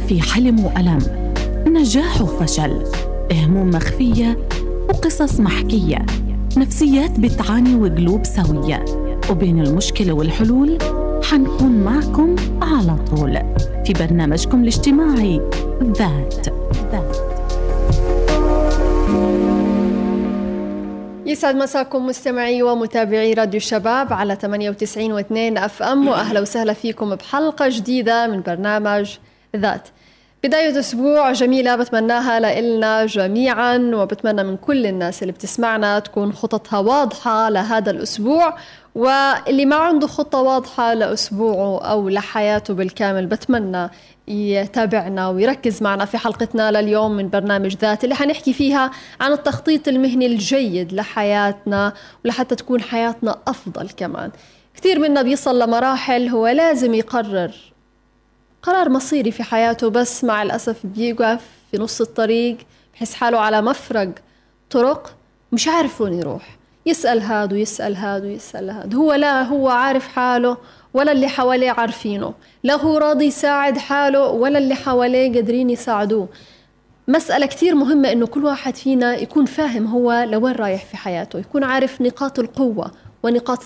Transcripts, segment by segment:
في حلم وألم. نجاح وفشل. هموم مخفية وقصص محكية. نفسيات بتعاني وقلوب سوية. وبين المشكلة والحلول حنكون معكم على طول. في برنامجكم الاجتماعي ذات. ذات يسعد مساكم مستمعي ومتابعي راديو الشباب على 98 و2 أف إم. وأهلا وسهلا فيكم بحلقة جديدة من برنامج ذات. بداية أسبوع جميلة بتمناها لإلنا جميعا وبتمنى من كل الناس اللي بتسمعنا تكون خططها واضحة لهذا الأسبوع. واللي ما عنده خطة واضحة لأسبوعه أو لحياته بالكامل بتمنى يتابعنا ويركز معنا في حلقتنا لليوم من برنامج ذات اللي حنحكي فيها عن التخطيط المهني الجيد لحياتنا ولحتى تكون حياتنا أفضل كمان. كثير منا بيصل لمراحل هو لازم يقرر قرار مصيري في حياته بس مع الأسف بيوقف في نص الطريق بحس حاله على مفرق طرق مش عارف وين يروح. يسأل هاد ويسأل هاد ويسأل هاد. هو لا هو عارف حاله ولا اللي حواليه عارفينه. لا هو راضي يساعد حاله ولا اللي حواليه قادرين يساعدوه. مسألة كتير مهمة إنه كل واحد فينا يكون فاهم هو لوين رايح في حياته يكون عارف نقاط القوة. ونقاط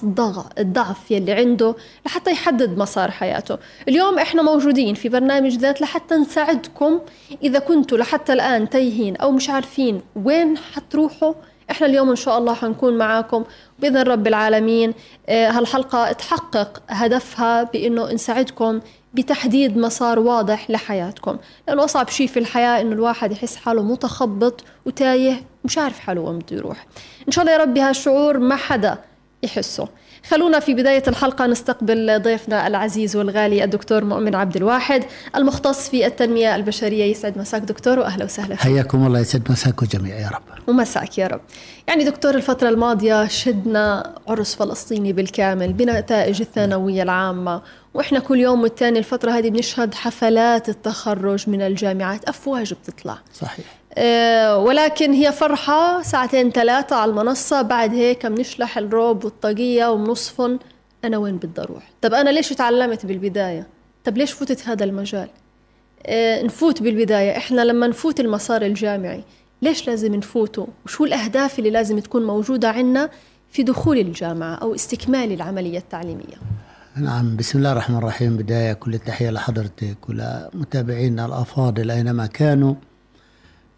الضعف يلي عنده لحتى يحدد مسار حياته. اليوم إحنا موجودين في برنامج ذات لحتى نساعدكم. إذا كنتوا لحتى الآن تايهين أو مش عارفين وين حتروحوا إحنا اليوم إن شاء الله حنكون معاكم بإذن رب العالمين. آه، هالحلقة تحقق هدفها بإنه نساعدكم بتحديد مسار واضح لحياتكم. لأنه أصعب شيء في الحياة إنه الواحد يحس حاله متخبط وتايه مش عارف حاله وين بده يروح. إن شاء الله يا ربي هالشعور ما حدا يحسوا. خلونا في بداية الحلقة نستقبل ضيفنا العزيز والغالي الدكتور مؤمن عبد الواحد المختص في التنمية البشرية يسعد مساك دكتور وأهلا وسهلا حياكم الله يسعد مساكم جميعا يا رب. ومساك يا رب. يعني دكتور الفترة الماضية شدنا عرس فلسطيني بالكامل بنتائج الثانوية العامة وإحنا كل يوم والتاني الفترة هذه بنشهد حفلات التخرج من الجامعات أفواج بتطلع. صحيح. ولكن هي فرحة ساعتين ثلاثة على المنصة بعد هيك بنشلح الروب والطاقية وبنصفن أنا وين بدي أروح؟ طب أنا ليش تعلمت بالبداية؟ طب ليش فتت هذا المجال؟ آه نفوت بالبداية. إحنا لما نفوت المسار الجامعي ليش لازم نفوته؟ وشو الأهداف اللي لازم تكون موجودة عنا في دخول الجامعة أو استكمال العملية التعليمية؟ نعم بسم الله الرحمن الرحيم. بداية كل التحية لحضرتك ولمتابعينا الأفاضل أينما كانوا.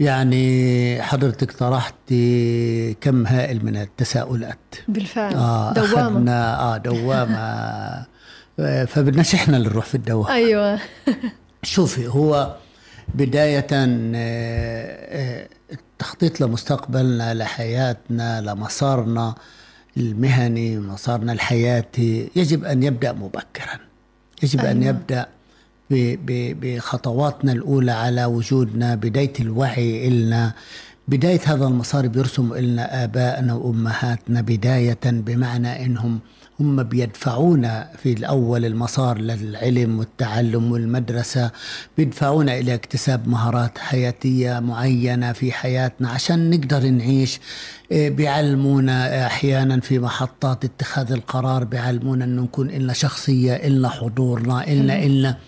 يعني حضرتك طرحت كم هائل من التساؤلات. بالفعل. آه دوامة. آه دوامة. فبدناش إحنا اللي نروح في الدوامة. أيوه. شوفي هو بداية آه، آه، التخطيط لمستقبلنا لحياتنا لمسارنا المهني مسارنا الحياتي يجب أن يبدأ مبكرا. يجب أيوة. أن يبدأ بخطواتنا الأولى على وجودنا بداية الوعي إلنا بداية هذا المسار بيرسم لنا آبائنا وأمهاتنا بداية بمعنى إنهم هم بيدفعونا في الأول المسار للعلم والتعلم والمدرسة بيدفعونا إلى اكتساب مهارات حياتية معينة في حياتنا عشان نقدر نعيش إيه، بيعلمونا أحيانا في محطات اتخاذ القرار بيعلمونا أنه نكون إلنا شخصية إلنا حضورنا إلنا إلنا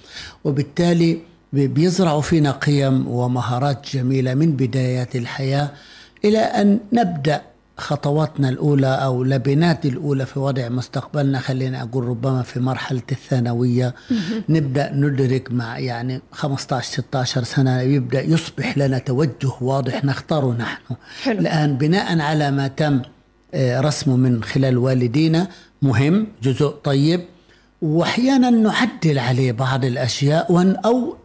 وبالتالي بيزرعوا فينا قيم ومهارات جميلة من بدايات الحياة إلى أن نبدأ خطواتنا الأولى أو لبنات الأولى في وضع مستقبلنا. خلينا أقول ربما في مرحلة الثانوية نبدأ ندرك مع يعني 15 16 سنة يبدأ يصبح لنا توجه واضح نختاره نحن. حلو. الآن بناء على ما تم آه، رسمه من خلال والدينا مهم جزء طيب. وأحيانا نعدل عليه بعض الأشياء أو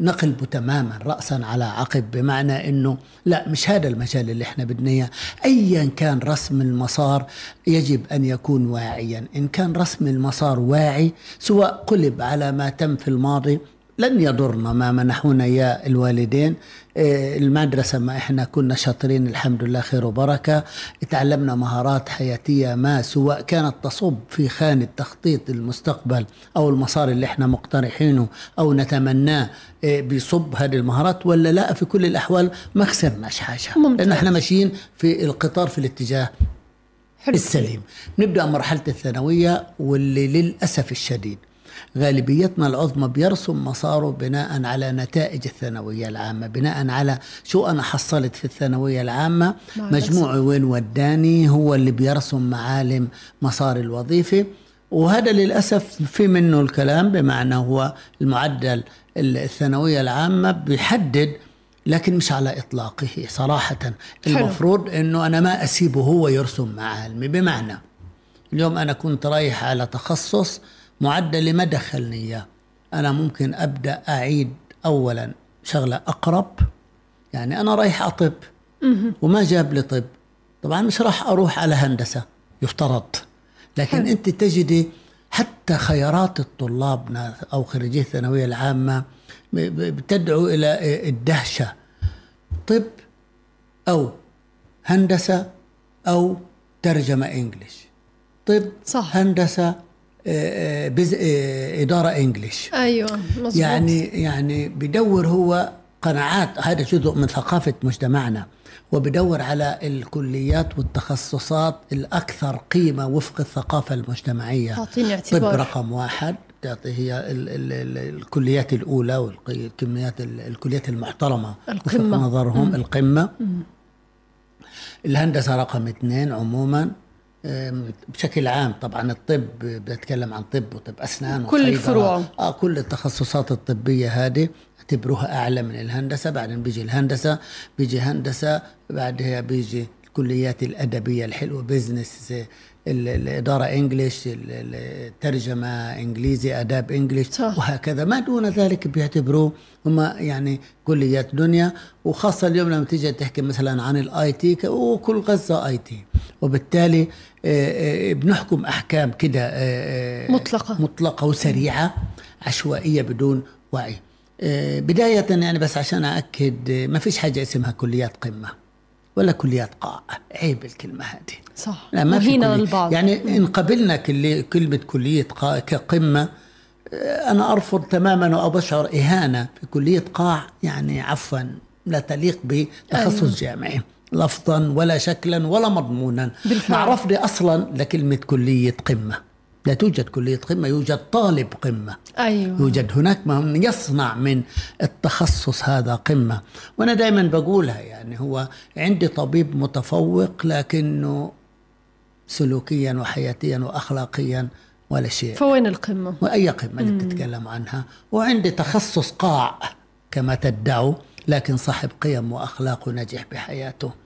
نقلبه تماما راسا على عقب بمعنى إنه لا مش هذا المجال اللي إحنا بدنا إياه. ايا كان رسم المسار يجب أن يكون واعيا. إن كان رسم المسار واعي سواء قلب على ما تم في الماضي لن يضرنا ما منحونا اياه الوالدين. إيه، المدرسة ما إحنا كنا شاطرين الحمد لله خير وبركة. تعلمنا مهارات حياتية ما سواء كانت تصب في خانة تخطيط المستقبل أو المسار اللي إحنا مقترحينه أو نتمناه إيه، بيصب هذه المهارات. ولا لا في كل الأحوال ما خسرناش حاجة لأن إحنا ماشيين في القطار في الاتجاه حلو. السليم. نبدأ مرحلة الثانوية واللي للأسف الشديد غالبيتنا العظمى بيرسم مساره بناء على نتائج الثانوية العامة بناء على شو أنا حصلت في الثانوية العامة. مع مجموعي وين وداني هو اللي بيرسم معالم مسار الوظيفي وهذا للأسف في منه الكلام بمعنى هو المعدل الثانوية العامة بيحدد لكن مش على إطلاقه صراحة. حلو. المفروض أنه أنا ما أسيبه هو يرسم معالمي. بمعنى اليوم أنا كنت رايح على تخصص معدلي ما دخلني إياه. أنا ممكن أبدأ أعيد أولا شغلة أقرب يعني أنا رايح أطب. وما جاب لي طب. طبعا مش راح أروح على هندسة يفترض. لكن حلو. أنت تجدي حتى خيارات الطلاب أو خريجي الثانوية العامة ب- ب- بتدعو إلى الدهشة. طب أو هندسة أو ترجمة إنجليش. طب صح. هندسة آه، بز... إدارة إنجليش. أيوه مظبوط. يعني يعني بدور هو قناعات هذا جزء من ثقافة مجتمعنا وبدور على الكليات والتخصصات الأكثر قيمة وفق الثقافة المجتمعية. تعطيني طب رقم واحد تعطي هي ال ال ال الكليات الأولى والكميات ال- الكليات المحترمة وفق القمة. نظرهم القمة. الهندسة رقم اثنين عموما. بشكل عام طبعا الطب بتكلم عن طب وطب أسنان كل. الفروع. آه كل التخصصات الطبية هذه اعتبروها أعلى من الهندسة بعدين بيجي الهندسة بيجي هندسة بعدها بيجي الكليات الأدبية الحلوة بزنس ال- الإدارة ال- الترجمة إنجليزي آداب إنجليش صح. وهكذا ما دون ذلك بيعتبروه هم يعني كليات دنيا وخاصة اليوم لما تيجي تحكي مثلا عن ال IT وكل غزة IT وبالتالي بنحكم أحكام كده آه، آه، مطلقة. مطلقة وسريعة عشوائية بدون وعي. آه، بداية يعني بس عشان آه، ما فيش حاجة اسمها كليات قمة ولا كليات قاع عيب الكلمة هذه. صح. لا ما في كلية. للبعض. يعني إن قبلنا كل كلمة كلية قاع كقمة آه، أنا أرفض تماما وابشعر إهانة في كلية قاع يعني عفوا لا تليق بتخصص أيوة. جامعي. لفظا ولا شكلا ولا مضمونا. بالفعل. مع رفضي أصلا لكلمة كلية قمة. لا توجد كلية قمة يوجد طالب قمة. أيوه. يوجد هناك من يصنع من التخصص هذا قمة. وأنا دائما بقولها يعني هو عندي طبيب متفوق لكنه سلوكيا وحياتيا وأخلاقيا ولا شيء. فوين القمة؟ وأي قمة اللي بتتكلم عنها. وعندي تخصص قاع كما تدعوا لكن صاحب قيم وأخلاق ونجح بحياته.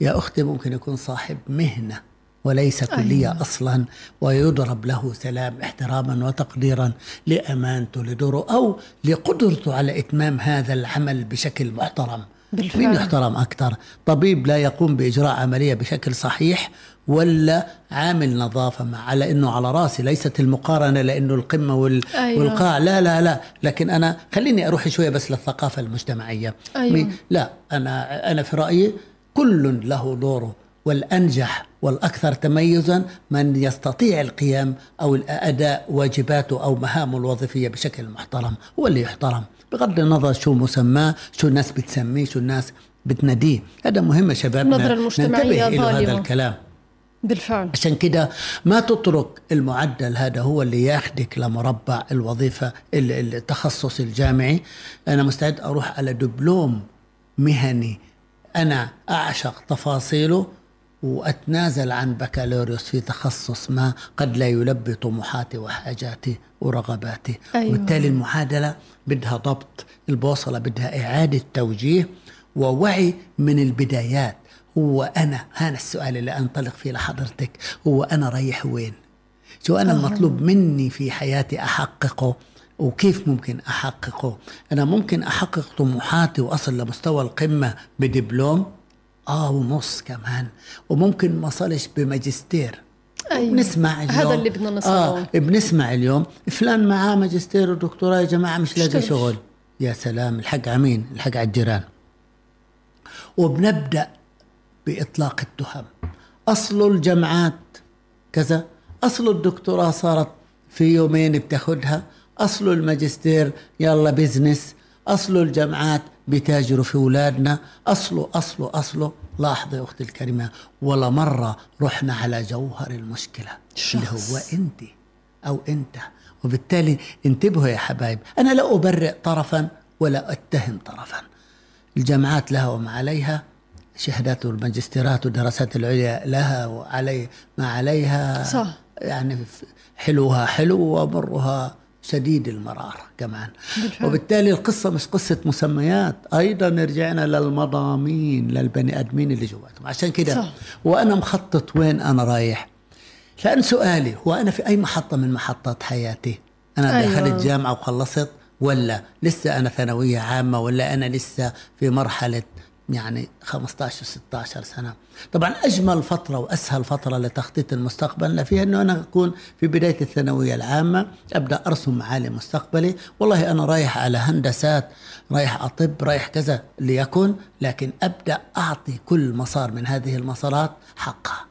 يا أختي ممكن يكون صاحب مهنة وليس كلية أيوة. أصلا ويضرب له سلام احتراما وتقديرا لأمانته لدوره أو لقدرته على إتمام هذا العمل بشكل محترم بالفعل. مين يحترم أكثر طبيب لا يقوم بإجراء عملية بشكل صحيح ولا عامل نظافة مع على أنه على رأسي ليست المقارنة لأنه القمة وال أيوة. والقاع لا لا لا لكن أنا خليني أروح شوية بس للثقافة المجتمعية أيوة. مي- لا أنا أنا في رأيي كل له دوره والأنجح والأكثر تميزا من يستطيع القيام أو الأداء واجباته أو مهامه الوظيفية بشكل محترم. هو اللي يحترم. بغض النظر شو مسماه شو الناس بتسميه شو الناس بتناديه. هذا مهم يا شباب النظرة المجتمعية ننتبه إلى هذا ظالمة. الكلام. بالفعل. عشان كده ما تترك المعدل هذا هو اللي ياخدك لمربع الوظيفة ال- التخصص الجامعي. أنا مستعد أروح على دبلوم مهني أنا أعشق تفاصيله وأتنازل عن بكالوريوس في تخصص ما قد لا يلبي طموحاتي وحاجاتي ورغباتي. أيوة. وبالتالي المعادلة بدها ضبط البوصلة بدها إعادة توجيه ووعي من البدايات. هو أنا هذا السؤال اللي أنطلق فيه لحضرتك هو أنا رايح وين؟ شو أنا المطلوب مني في حياتي أحققه وكيف ممكن أحققه؟ أنا ممكن أحقق طموحاتي وأصل لمستوى القمة بدبلوم؟ آه ونص كمان. وممكن ما أصلش بماجستير. أيوة. بنسمع اليوم. هذا اللي بدنا نصله. آه بنسمع اليوم. فلان معاه ماجستير ودكتوراه يا جماعة مش لاقي. شغل. يا سلام الحق عمين الحق على الجيران. وبنبدأ بإطلاق التهم. أصل الجامعات كذا أصل الدكتوراه صارت في يومين بتاخدها. أصل الماجستير يلا بزنس. أصل الجامعات بتاجروا في أولادنا أصله أصله أصله لاحظي يا أختي الكريمة ولا مرة رحنا على جوهر المشكلة اللي شخص. هو أنت أو أنت. وبالتالي انتبهوا يا حبايب أنا لا أبرئ طرفا ولا أتهم طرفا. الجامعات لها وما عليها شهادات الماجستيرات والدراسات العليا لها وعلي ما عليها. صح. يعني حلوها حلو ومرها شديد المرار كمان بالفعل. وبالتالي القصة مش قصة مسميات أيضا رجعنا للمضامين للبني آدمين اللي جواتهم عشان كده. وأنا مخطط وين أنا رايح لأن سؤالي هو أنا في أي محطة من محطات حياتي أنا أيوة. دخلت جامعة وخلصت ولا لسه أنا ثانوية عامة ولا أنا لسه في مرحلة يعني 15 16 سنة. طبعا أجمل فترة وأسهل فترة لتخطيط المستقبل فيها أنه أنا أكون في بداية الثانوية العامة أبدأ أرسم معالم مستقبلي. والله أنا رايح على هندسات رايح أطب رايح كذا ليكن لكن أبدأ أعطي كل مسار من هذه المسارات حقها.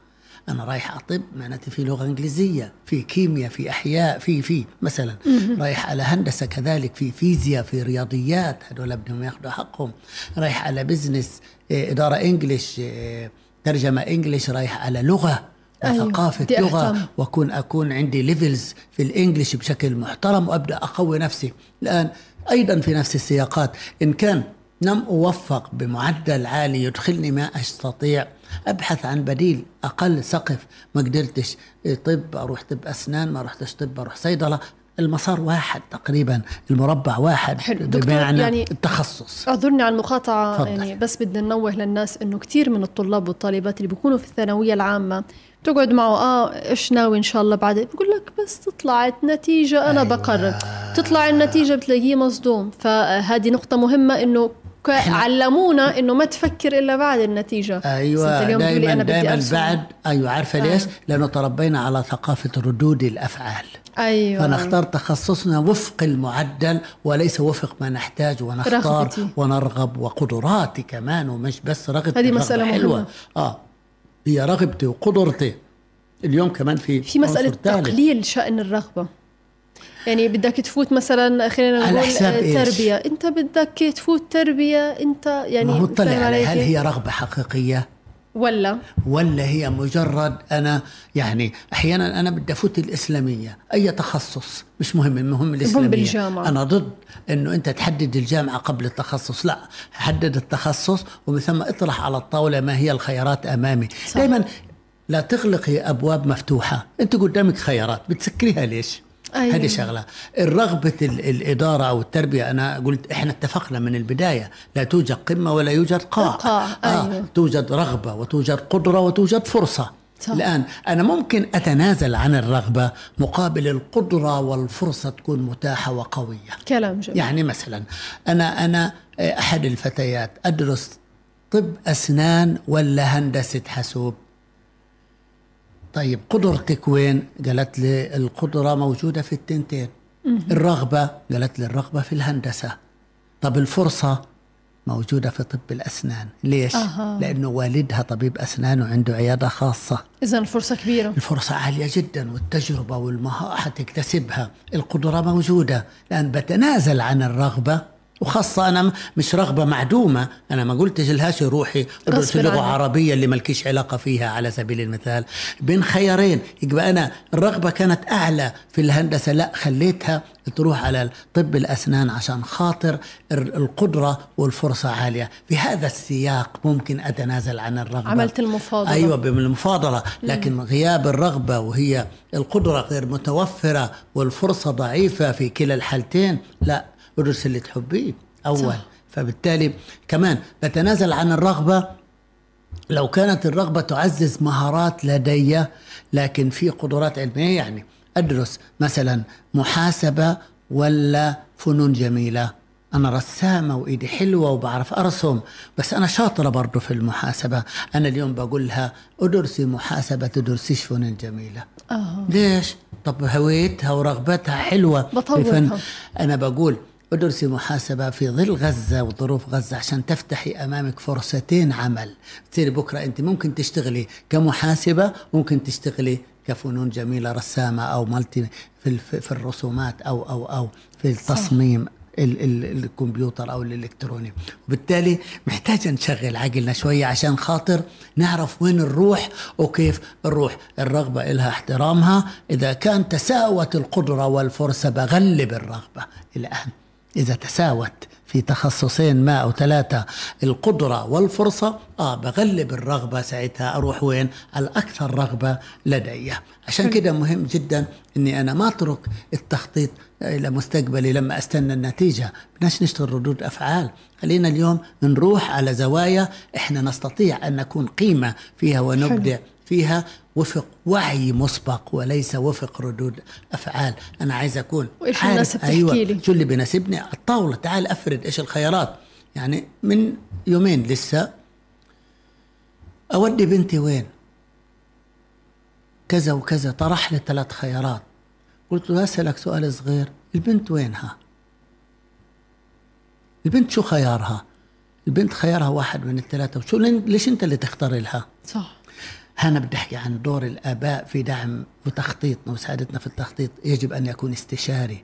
أنا رايح أطب معناته في لغة إنجليزية في كيمياء في أحياء في في. مثلا رايح على هندسة كذلك في فيزياء في رياضيات هذول بدهم ياخذوا حقهم. رايح على business إيه، إدارة English إيه، ترجمة English رايح على لغة أيوة، وثقافة بدي لغة. وأكون أكون عندي levels في ال English بشكل محترم وأبدأ أقوي نفسي. الآن أيضا في نفس السياقات إن كان لم أوفق بمعدل عالي يدخلني ما أستطيع أبحث عن بديل أقل سقف ما قدرتش إيه، طب أروح طب أسنان ما رحتش طب أروح صيدلة المسار واحد تقريبا المربع واحد حلو. بمعنى يعني التخصص أعذرني على المقاطعة تفضل. يعني بس بدنا ننوه للناس إنه كثير من الطلاب والطالبات اللي بيكونوا في الثانوية العامة تقعد معه آه إيش ناوي إن شاء الله بعد بقول لك بس طلعت نتيجة أنا أيوة. بقرر تطلع النتيجة بتلاقيه مصدوم فهذه نقطة مهمة إنه علمونا إنه ما تفكر إلا بعد النتيجة بس أيوه اليوم دائما أنا بدي دائما بعد أيوه عارفة ليش؟ آه. لأنه تربينا على ثقافة ردود الأفعال أيوه فنختار تخصصنا وفق المعدل وليس وفق ما نحتاج ونختار رغبتي. ونرغب وقدراتي كمان ومش بس رغبتي هذه الرغبة مسألة حلوة مهمة. آه هي رغبتي وقدرتي اليوم كمان في في ثالث. تقليل شأن الرغبة يعني بدك تفوت مثلا خلينا على نقول حساب آه، إيش؟ أنت بدك تفوت تربية أنت يعني ما هو علي هل؟ هي رغبة حقيقية؟ ولا ولا هي مجرد أنا يعني أحيانا أنا بدي أفوت الإسلامية أي تخصص مش مهم المهم الإسلامية بالجامعة. أنا ضد إنه أنت تحدد الجامعة قبل التخصص لا حدد التخصص ومن ثم اطرح على الطاولة ما هي الخيارات أمامي صح. دائما لا تغلقي أبواب مفتوحة أنت قدامك خيارات بتسكريها ليش أيوة. هذه شغلة الرغبة ال- الإدارة أو التربية أنا قلت إحنا اتفقنا من البداية لا توجد قمة ولا يوجد قاع قاع، أيوة. توجد رغبة وتوجد قدرة وتوجد فرصة صح. الآن أنا ممكن أتنازل عن الرغبة مقابل القدرة والفرصة تكون متاحة وقوية كلام جميل يعني مثلا أنا أنا أحد الفتيات أدرس طب أسنان ولا هندسة حاسوب طيب قدرتك وين؟ قالت لي القدرة موجودة في التنتين. الرغبة قالت لي الرغبة في الهندسة. طب الفرصة؟ موجودة في طب الأسنان. ليش؟ أها. لأنه والدها طبيب أسنان وعنده عيادة خاصة. اذا الفرصة كبيرة. الفرصة عالية جدا والتجربة والمهارة حتكتسبها. القدرة موجودة. لأن بتنازل عن الرغبة. وخاصة أنا مش رغبة معدومة. أنا ما قلتش لهاش روحي ادرس غصب لغة عنك. عربية اللي ملكيش علاقة فيها على سبيل المثال. بين خيارين يبقى أنا الرغبة كانت أعلى في الهندسة لا خليتها تروح على طب الأسنان عشان خاطر ال- القدرة والفرصة عالية. في هذا السياق ممكن أتنازل عن الرغبة. عملت المفاضلة. أيوة بالمفاضلة. لكن غياب الرغبة وهي القدرة غير متوفرة والفرصة ضعيفة في كلا الحالتين لا. ادرس اللي تحبيه أول. صح. فبالتالي كمان بتنازل عن الرغبة. لو كانت الرغبة تعزز مهارات لدي لكن في قدرات علمية يعني أدرس مثلا محاسبة ولا فنون جميلة. أنا رسامة وإيدي حلوة وبعرف أرسم بس أنا شاطرة برضو في المحاسبة. أنا اليوم بقول لها أدرسي محاسبة تدرسيش فنون جميلة. آه ليش؟ طب هويتها ورغبتها حلوة. بطورها. أنا بقول ادرسي محاسبة في ظل غزة وظروف غزة عشان تفتحي أمامك فرصتين عمل. تصيري بكرة أنت ممكن تشتغلي كمحاسبة ممكن تشتغلي كفنون جميلة رسامة أو مالتي في, في الرسومات أو أو أو في التصميم ال- ال- الكمبيوتر أو الإلكتروني. وبالتالي محتاج نشغل عقلنا شوية عشان خاطر نعرف وين نروح وكيف نروح الرغبة لها احترامها. إذا كان تساوت القدرة والفرصة بغلب الرغبة. الان إذا تساوت في تخصصين ما أو ثلاثة القدرة والفرصة آه بغلب الرغبة ساعتها أروح وين؟ على الأكثر رغبة لدي. عشان كده مهم جدا إني أنا ما أترك التخطيط إلى مستقبلي لما أستنى النتيجة. بدناش نشتغل ردود أفعال. خلينا اليوم نروح على زوايا إحنا نستطيع أن نكون قيمة فيها ونبدع فيها وفق وعي مسبق وليس وفق ردود أفعال. أنا عايز أكون وإيش عارف. يناسب أيوه. تحكي لي. شو اللي بيناسبني؟ على الطاولة. تعال أفرد إيش الخيارات. يعني من يومين لسه أودي بنتي وين؟ كذا وكذا. طرح لي ثلاث خيارات. قلت له أسألك سؤال صغير. البنت وينها البنت شو خيارها؟ البنت خيارها واحد من الثلاثة. وشو ليش أنت اللي تختار لها؟ صح. أنا بدي أحكي عن دور الآباء في دعم وتخطيطنا وساعدتنا في التخطيط. يجب أن يكون استشاري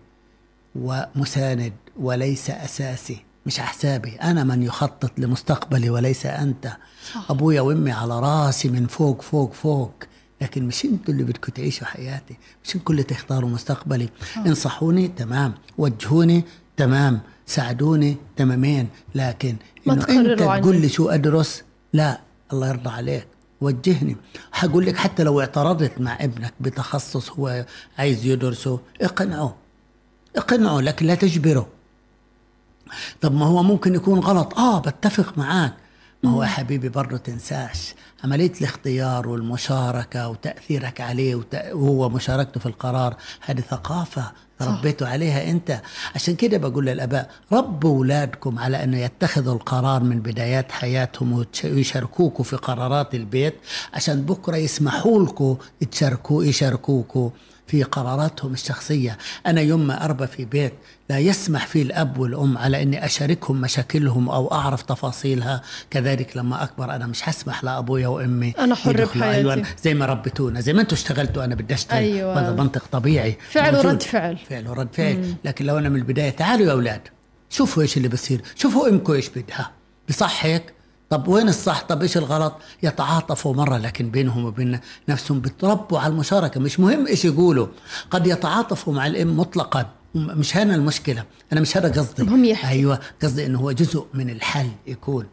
ومساند وليس أساسي مش على حسابي. أنا من يخطط لمستقبلي وليس أنت. صح. أبويا وأمي على راسي من فوق فوق فوق. لكن مش أنتوا اللي بدكم تعيشوا حياتي. مش أنتوا اللي تختاروا مستقبلي. انصحوني تمام. وجهوني تمام. ساعدوني تمامين. لكن ما إنه أنت. تقول لي شو أدرس؟ لا الله يرضى عليك. وجهني. هقول لك حتى لو اعترضت مع ابنك بتخصص هو عايز يدرسه اقنعه. اقنعه لكن لا تجبره. طب ما هو ممكن يكون غلط. آه بتفق معاك. ما هو يا حبيبي برضه تنساش. عملية الاختيار والمشاركة وتأثيرك عليه وت- وهو مشاركته في القرار هذه ثقافة ربيتوا عليها أنت. عشان كده بقول للأباء ربوا أولادكم على أنه يتخذوا القرار من بدايات حياتهم ويشاركوكوا في قرارات البيت عشان بكرة يسمحوا لكم تشاركوا يشاركوكوا في قراراتهم الشخصية أنا يوم ما أربى في بيت لا يسمح فيه الأب والأم على أني أشاركهم مشاكلهم أو أعرف تفاصيلها كذلك لما أكبر أنا مش هسمح لأبويا وأمي أنا حر. بحياتي. أيوة زي ما ربيتونا زي ما أنتم اشتغلتوا أنا بدي اشتغل أيوة. وهذا منطق طبيعي فعل. ورد فعل. فعل ورد فعل لكن لو أنا من البداية تعالوا يا أولاد شوفوا إيش اللي بصير شوفوا أمكم إيش بدها بصح هيك طب وين الصح؟ طب إيش الغلط؟ يتعاطفوا مرة لكن بينهم وبين نفسهم بتربوا على المشاركة. مش مهم إيش يقولوا قد يتعاطفوا مع الام مطلقا. مش هنا المشكلة. أنا مش هذا قصدي. المهم يحكي. أيوه قصدي إنه هو جزء من الحل يكون.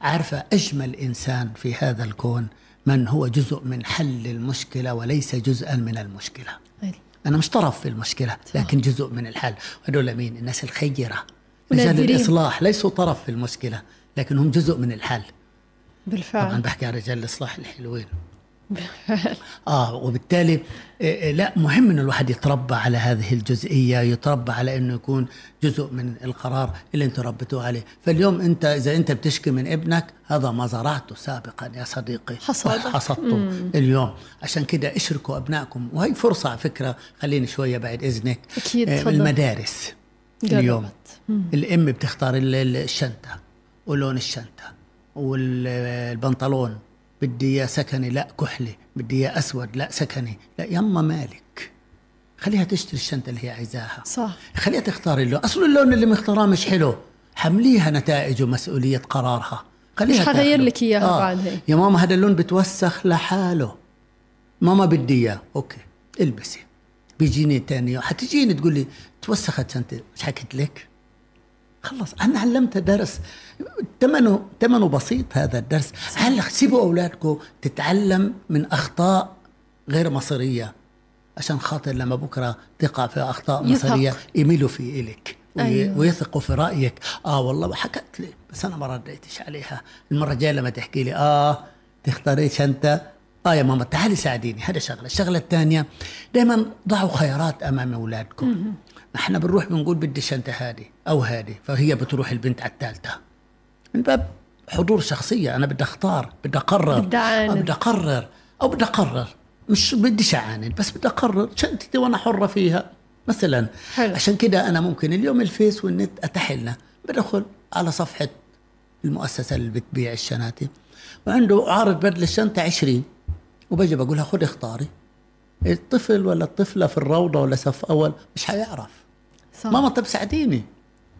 عارفة أجمل إنسان في هذا الكون من هو جزء من حل المشكلة وليس جزءا من المشكلة. أي. أنا مش طرف في المشكلة لكن جزء من الحل. هذول مين؟ الناس الخيرة. نادرين. الإصلاح ليسوا طرف في المشكلة. لكن هم جزء من الحل. طبعا بالفعل بحكي عن رجال الإصلاح الحلوين. آه وبالتالي آه، آه، لا مهم انه الواحد يتربى على هذه الجزئية يتربى على إنه يكون جزء من القرار اللي أنتم ربيتوه عليه. فاليوم أنت إذا أنت بتشكي من ابنك هذا ما زرعته سابقا يا صديقي. حصاد. حصدته اليوم. عشان كده اشركوا أبنائكم. وهي فرصة على فكرة خليني شوية بعد إذنك. آه، تفضل. المدارس قربت. اليوم الأم بتختار ال- ال- الشنطة. ولون الشنطة والبنطلون بدي إياه سكني لا كحلي بدي إياه أسود لا سكني لا يما مالك؟ خليها تشتري الشنطة اللي هي عايزاها. صح. خليها تختار اللون. أصل اللون اللي مختاراه مش حلو. حمليها نتائج ومسؤولية قرارها. خليها مش حغير. لك إياها بعد هيك. يا ماما هذا اللون بتوسخ لحاله. ماما بدي إياه. أوكي. البسي. بيجيني تاني يوم. حتجيني تقول لي توسخت شنطتي. مش حكيت لك؟ خلص أنا علمتها درس. ثمنه ثمنه بسيط هذا الدرس. هلا سيبوا أولادكم تتعلم من أخطاء غير مصيرية؟ عشان خاطر لما بكرة تقع في أخطاء. مصيرية يميلوا في الك أيوة. ويثقوا في رأيك. آه والله حكت لي بس أنا ما رديتش عليها. المرة الجاية لما تحكي لي آه تختاري شنطه آه يا ماما تعالي ساعديني هذا شغلة. الشغلة الثانية دائما ضعوا خيارات أمام أولادكم. إحنا بنروح بنقول بدي الشنطه هذه أو هذه فهي بتروح البنت على الثالثة. من باب حضور شخصية أنا بدي أختار بدي أقرر. بدي أقرر. أو بدي أقرر. مش بديش أعاند بس بدي أقرر شنطتي وأنا حرة فيها. مثلا حلو. عشان كده أنا ممكن اليوم الفيس والنت اتاح لنا بدخل على صفحة المؤسسة اللي بتبيع الشناتي. وعنده عارض بدل الشنطة 20 وبجي بقول لها خذي اختاري. الطفل ولا الطفلة في الروضة ولا صف أول مش حيعرف. صح. ماما طب ساعديني.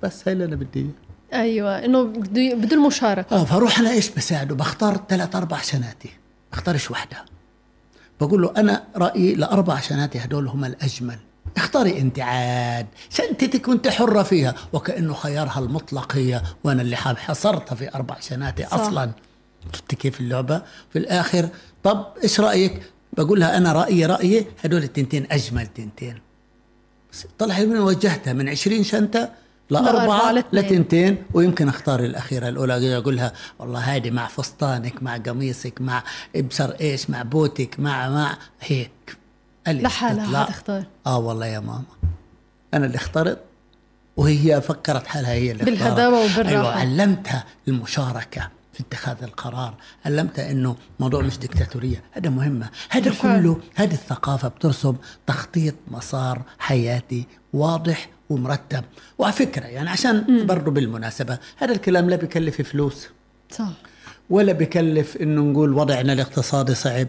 بس هاي اللي أنا بدي. أيوه إنه بده بده المشاركة. آه فاروح أنا إيش بساعده؟ بختار ثلاث أربع شناتي. بختارش وحدة. بقول له أنا رأيي لأربع شناتي هدول هم الأجمل. اختاري أنت عاد. شنتتك وأنت حرة فيها. وكأنه خيارها المطلق هي. وأنا اللي حاب حصرتها في أربع شناتي صح. أصلا. شفت كيف اللعبة؟ في الآخر طب إيش رأيك؟ بقول لها أنا رأيي رأيي هدول التنتين أجمل تنتين. بس طلع من وجهتها من 20 شنطة لأربعة لاثنين. لتنتين ويمكن أختار الأخيرة الأولى أقول لها والله هذه مع فستانك مع قميصك مع إبصر إيش مع بوتك مع مع هيك لحالها. حتختار. آه والله يا ماما أنا اللي اخترت وهي فكرت حالها هي اللي بالهداوة. وبالراحة. أيوة علمتها المشاركة في اتخاذ القرار علمتها إنه موضوع مش دكتاتوريه هذا مهمة هذا. كله هذه الثقافة بترسم تخطيط مسار حياتي واضح ومرتب. وعلى فكرة يعني عشان برضه بالمناسبة هذا الكلام لا بيكلف فلوس. صح. ولا بكلف إنه نقول وضعنا الاقتصادي صعب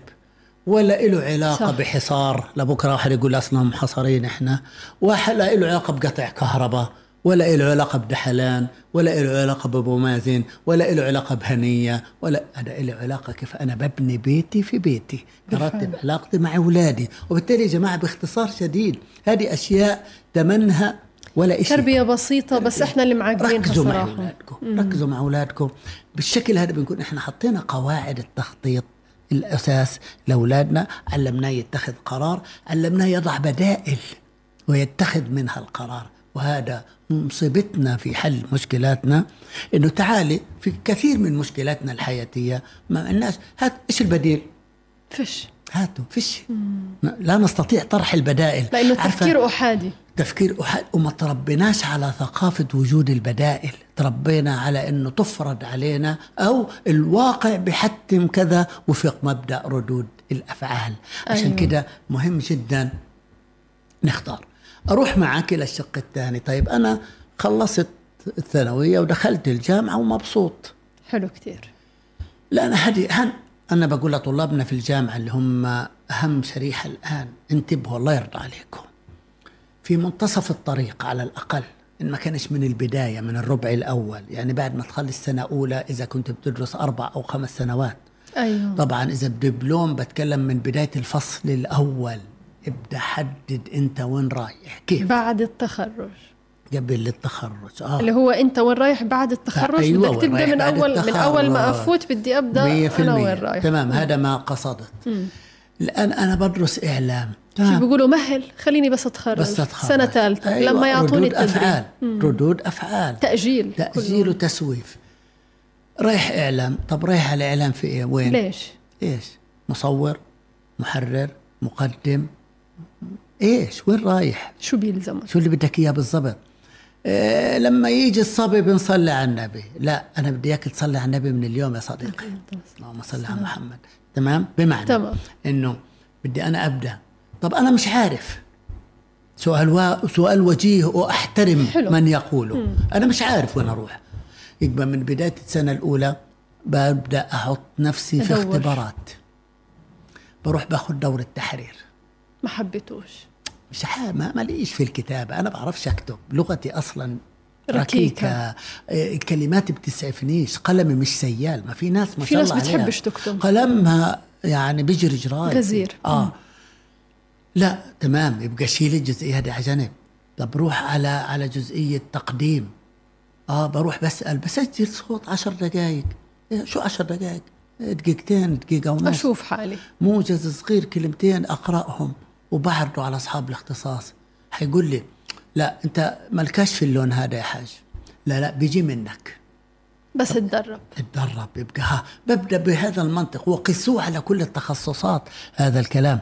ولا له علاقة صح. صح. بحصار. لبكرة واحد يقول أصلا محصرين إحنا. ولا له علاقة بقطع كهرباء. ولا له علاقة بدحلان ولا له علاقة بأبو مازن ولا له علاقة بهنية ولا هذا له علاقة كيف أنا ببني بيتي في بيتي برتب علاقتي مع أولادي. وبالتالي يا جماعة باختصار شديد هذه أشياء ثمنها ولا شيء تربية بسيطة بس إحنا اللي معقدينها ركزوا مع أولادكم ركزوا مع أولادكم. بالشكل هذا بنكون إحنا حطينا قواعد التخطيط الأساس لأولادنا علمناه يتخذ قرار علمناه يضع بدائل ويتخذ منها القرار. وهذا مصيبتنا في حل مشكلاتنا إنه تعالي في كثير من مشكلاتنا الحياتية ما الناس هات إيش البديل؟ فش. هاتوا فيش لا نستطيع طرح البدائل. لأنه عارفة؟ تفكير أحادي. تفكير أحد وما تربيناش على ثقافة وجود البدائل. تربينا على أنه تفرض علينا أو الواقع بحتم كذا وفق مبدأ ردود الأفعال. عشان أيوة. كده مهم جدا نختار. أروح معك إلى الشق الثاني. طيب أنا خلصت الثانوية ودخلت الجامعة ومبسوط. حلو كتير لأن هذه هن أنا بقول لطلابنا في الجامعة اللي هم أهم شريحة الآن انتبهوا الله يرضى عليكم. في منتصف الطريق على الأقل إن ما كانش من البداية من الربع الأول. يعني بعد ما تخلص سنة أولى إذا كنت بتدرس أربع أو خمس سنوات. أيوه. طبعا إذا بدبلوم بتكلم من بداية الفصل الأول. ابدأ حدد أنت وين رايح. كيف؟ بعد التخرج. قبل التخرج. آه. اللي هو أنت وين رايح بعد التخرج؟ أيوة، بدك تبدأ من اول من أول ما. أفوت بدي أبدأ أنا وين رايح. تمام هذا ما قصدت. الآن أنا بدرس إعلام. شو تمام. بيقولوا؟ مهل. خليني بس أتخرج. بس أتخرج. سنة ثالثة. أيوة لما يعطوني ردود التدريب. أفعال. ردود أفعال. تأجيل تأجيل وتسويف. رايح إعلام. طب رايح على إعلام في إيه؟ وين؟ ليش؟ إيش؟ مصور محرر مقدم. إيش؟ وين رايح؟ شو بيلزمك؟ شو اللي بدك إياه بالضبط؟ إيه لما يجي الصبي بنصلي على النبي. لا أنا بدي إياك تصلي على النبي من اليوم يا صديقي. اللهم صل على محمد. تمام؟ بمعنى تمام. إنه بدي أنا أبدأ. طب أنا مش عارف. سؤال و... سؤال وجيه وأحترم حلو. من يقوله. أنا مش عارف وين أروح. يبقى من بداية السنة الأولى ببدأ أحط نفسي في. اختبارات. بروح باخذ دورة تحرير. ما حبيتوش. مش ما ماليش في الكتابة. أنا بعرفش أكتب. لغتي أصلا ركيكة. ركيكة. إيه، الكلمات بتسعفنيش. قلمي مش سيال. ما في ناس ما في شاء ناس الله عليها. بتحبش تكتب. قلمها يعني بيجري جراي غزير. آه. لا تمام. يبقى شيل الجزئية هذه على جنب. طب روح على على جزئية تقديم. آه بروح بسأل. بسجل صوت عشر دقائق إيه، شو عشر دقائق إيه، دقيقتين دقيقة ونص. أشوف حالي. موجز صغير كلمتين أقرأهم. وبعرضه على أصحاب الاختصاص. حيقول لي لا أنت مالكاش في اللون هذا يا حاج. لا لا بيجي منك. بس اتدرب. اتدرب يبقى ها ببدأ بهذا المنطق. وقسوه على كل التخصصات هذا الكلام.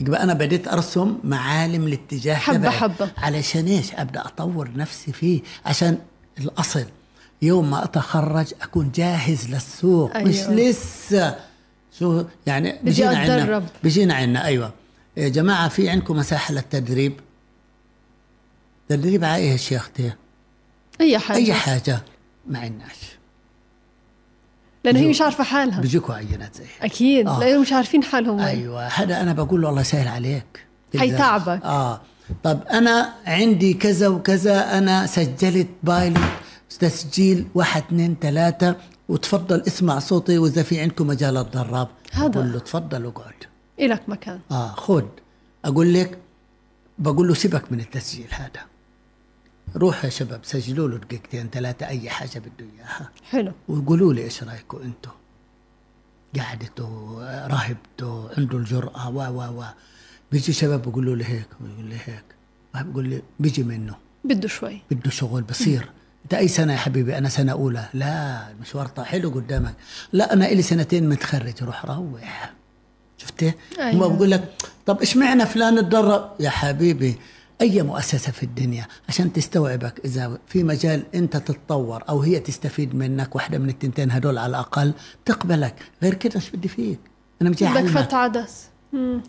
يبقى أنا بديت أرسم معالم الاتجاه تبعي. حبة. علشان إيش؟ أبدأ أطور نفسي فيه عشان الأصل. يوم ما أتخرج أكون جاهز للسوق أيوة. مش لسه. شو يعني؟ بيجينا عنا. أتدرب. بيجينا عنا أيوه. يا جماعة في عندكم مساحة للتدريب؟ تدريب على إيش يا أختي؟ أي حاجة. أي حاجة. ما عندناش. لأنه هي مش عارفة حالها. بيجيكوا عينات زي. أكيد. آه. لأنه مش عارفين حالهم أيوه. هذا أنا بقول له الله يسهل عليك. حيتعبك. آه. طب أنا عندي كذا وكذا. أنا سجلت بايلوت تسجيل واحد اثنين ثلاثة. وتفضل اسمع صوتي وإذا في عندكم مجال اتدرب هذا. بقول له تفضل اقعد إلك مكان. آه خد أقول لك بقول له سيبك من التسجيل هذا. روح يا شباب سجلوا له دقيقتين ثلاثة أي حاجة بده إياها. حلو. وقولوا لي إيش رأيكم أنتم قعدته راهبته عنده الجرأة و و و. بيجي شباب بيقولوا لي هيك بيقول لي هيك. بيقول لي بيجي منه. بده شوي. بده شغل بصير. أنت أي سنة يا حبيبي؟ أنا سنة أولى. لا المشوار حلو قدامك. لا أنا إلي سنتين متخرج روح روح. شفتي أيوة. هم بقول لك طب اشمعنى فلان اتدرب يا حبيبي أي مؤسسة في الدنيا عشان تستوعبك إذا في مجال أنت تتطور أو هي تستفيد منك واحدة من التنتين هدول على الأقل تقبلك. غير كده إيش بدي فيك؟ أنا مجي بدك. فت عدس. مم.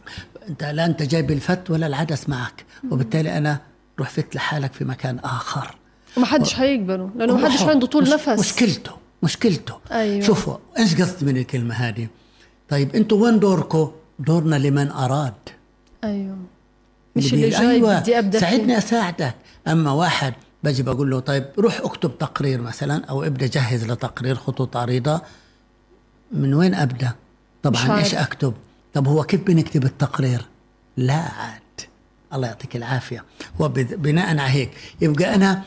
أنت لا أنت جايب الفت ولا العدس معك وبالتالي أنا روح فت لحالك في مكان آخر. وما حدش حيقبله لأنه ما حدش عنده طول مش نفس. مشكلته مشكلته. أيوة. شوفوا إيش قصدي من الكلمة هذه؟ طيب أنتوا وين دوركم دورنا لمن أراد. أيوه. مش اللي جاي أيوة بدي فيه. ساعدني أساعدك. أما واحد بجي بقول له طيب روح اكتب تقرير مثلا أو ابدأ جهز لتقرير خطوط عريضة. من وين أبدأ؟ طبعا. إيش أكتب؟ طب هو كيف بنكتب التقرير؟ لا عاد. الله يعطيك العافية. وبناء على هيك يبقى أنا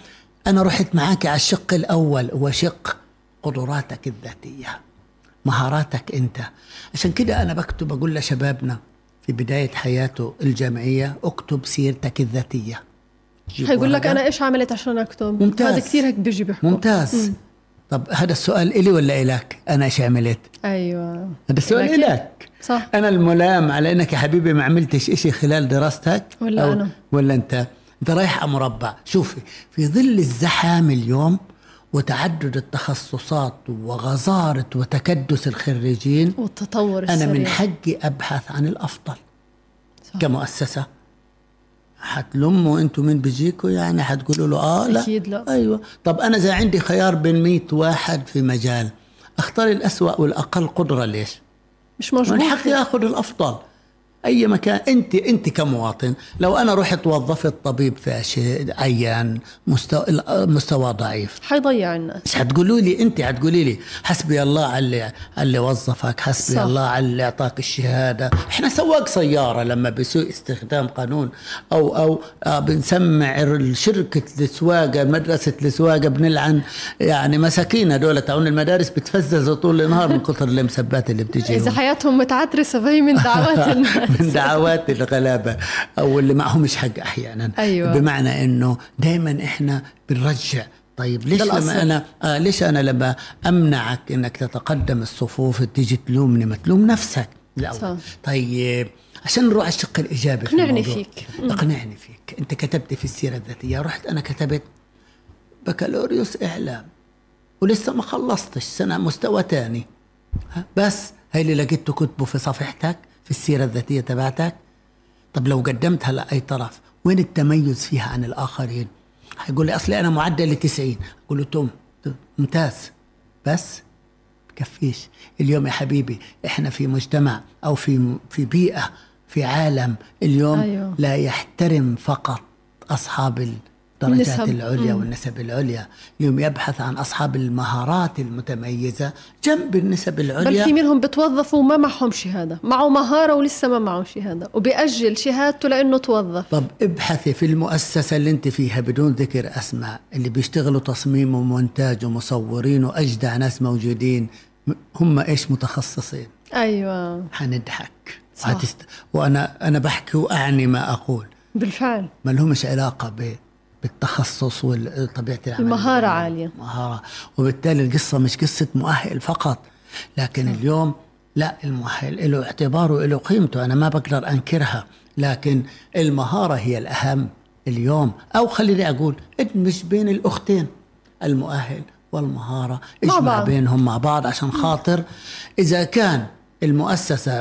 أنا رحت معك على الشق الأول هو شق قدراتك الذاتية. مهاراتك انت. عشان كده أنا بكتب أقول لشبابنا في بداية حياته الجامعية اكتب سيرتك الذاتية. جيب حيقول لك. أنا إيش عملت عشان أكتب؟ ممتاز. هذا كثير هيك بيجي بيحكوا. ممتاز. طب هذا السؤال إلي ولا إلك؟ أنا إيش عملت؟ أيوه. هذا السؤال. إلك. صح. أنا الملام على إنك يا حبيبي ما عملتش إشي خلال دراستك؟ ولا أو أنا. ولا أنت؟ أنت رايح على مربع شوفي في ظل الزحام اليوم وتعدد التخصصات وغزارة وتكدس الخريجين والتطور أنا السريع. من حقي أبحث عن الأفضل. صح. كمؤسسة حتلموا أنتوا مين بيجيكوا يعني؟ حتقولوا له آه لا. أكيد لا. أيوه. طب أنا إذا عندي خيار بين 100 واحد في مجال أختار الأسوأ والأقل قدرة ليش؟ مش موجود من حقي آخذ الأفضل. أي مكان. أنت أنت كمواطن لو أنا رحت وظفت طبيب فاشل عيان مستوى مستوى ضعيف. حيضيع الناس. مش حتقولوا لي أنت حتقولي لي حسبي الله على اللي, اللي وظفك حسبي صح. الله على اللي إعطاك الشهادة. إحنا سواق سيارة لما بسوء استخدام قانون أو أو آه بنسمع شركه السواقة مدرسة السواقة بنلعن يعني مساكين هذول تاعون المدارس بتفززوا طول النهار من كثر المسبات اللي بتجي إذا حياتهم متعترسة فهي من دعوات الناس. من دعوات الغلابة أو اللي معهمش حق أحيانا. أيوة. بمعنى أنه دائما إحنا بنرجع. طيب ليش. لما أنا آه ليش أنا لما أمنعك أنك تتقدم الصفوف تيجي تلومني ما تلوم نفسك؟ الأول. صح. طيب عشان نروح على الشق الإيجابي في اقنعني الموضوع. فيك. اقنعني فيك. أنت كتبت في السيرة الذاتية. رحت أنا كتبت بكالوريوس إعلام. ولسه ما خلصتش. سنة مستوى تاني. ها، بس هاي اللي لقيته كتبه في صفحتك. في السيرة الذاتية تبعتك؟ طب لو قدمتها لأي طرف وين التميز فيها عن الآخرين؟ هيقول لي أصلي أنا معدلي 90 أقول له توم ممتاز. بس بكفيش اليوم يا حبيبي إحنا في مجتمع أو في في بيئة في عالم اليوم أيوه. لا يحترم فقط أصحاب الدرجات النسب. العليا مم. والنسب العليا. اليوم يبحث عن أصحاب المهارات المتميزة جنب النسب بل العليا في منهم بتوظفوا وما معهم شهادة. معه مهارة ولسه ما معه شهادة. وبيأجل شهادته لأنه توظف. طب ابحثي في المؤسسة اللي انت فيها بدون ذكر أسماء اللي بيشتغلوا تصميم ومونتاج ومصورين وأجدع ناس موجودين. هم إيش متخصصين؟ أيوة. حنضحك. صح. وهتست... وأنا أنا بحكي وأعني ما أقول. بالفعل. ما لهمش علاقة ب... بالتخصص وطبيعه العمل. المهارة عالية. مهارة وبالتالي القصة مش قصة مؤهل فقط لكن اليوم لا المؤهل له اعتباره له قيمته. أنا ما بقدر أنكرها لكن المهارة هي الأهم اليوم. أو خليني أقول ادمج بين الأختين المؤهل والمهارة. مع إجمع. بينهم مع بعض عشان خاطر إذا كان المؤسسة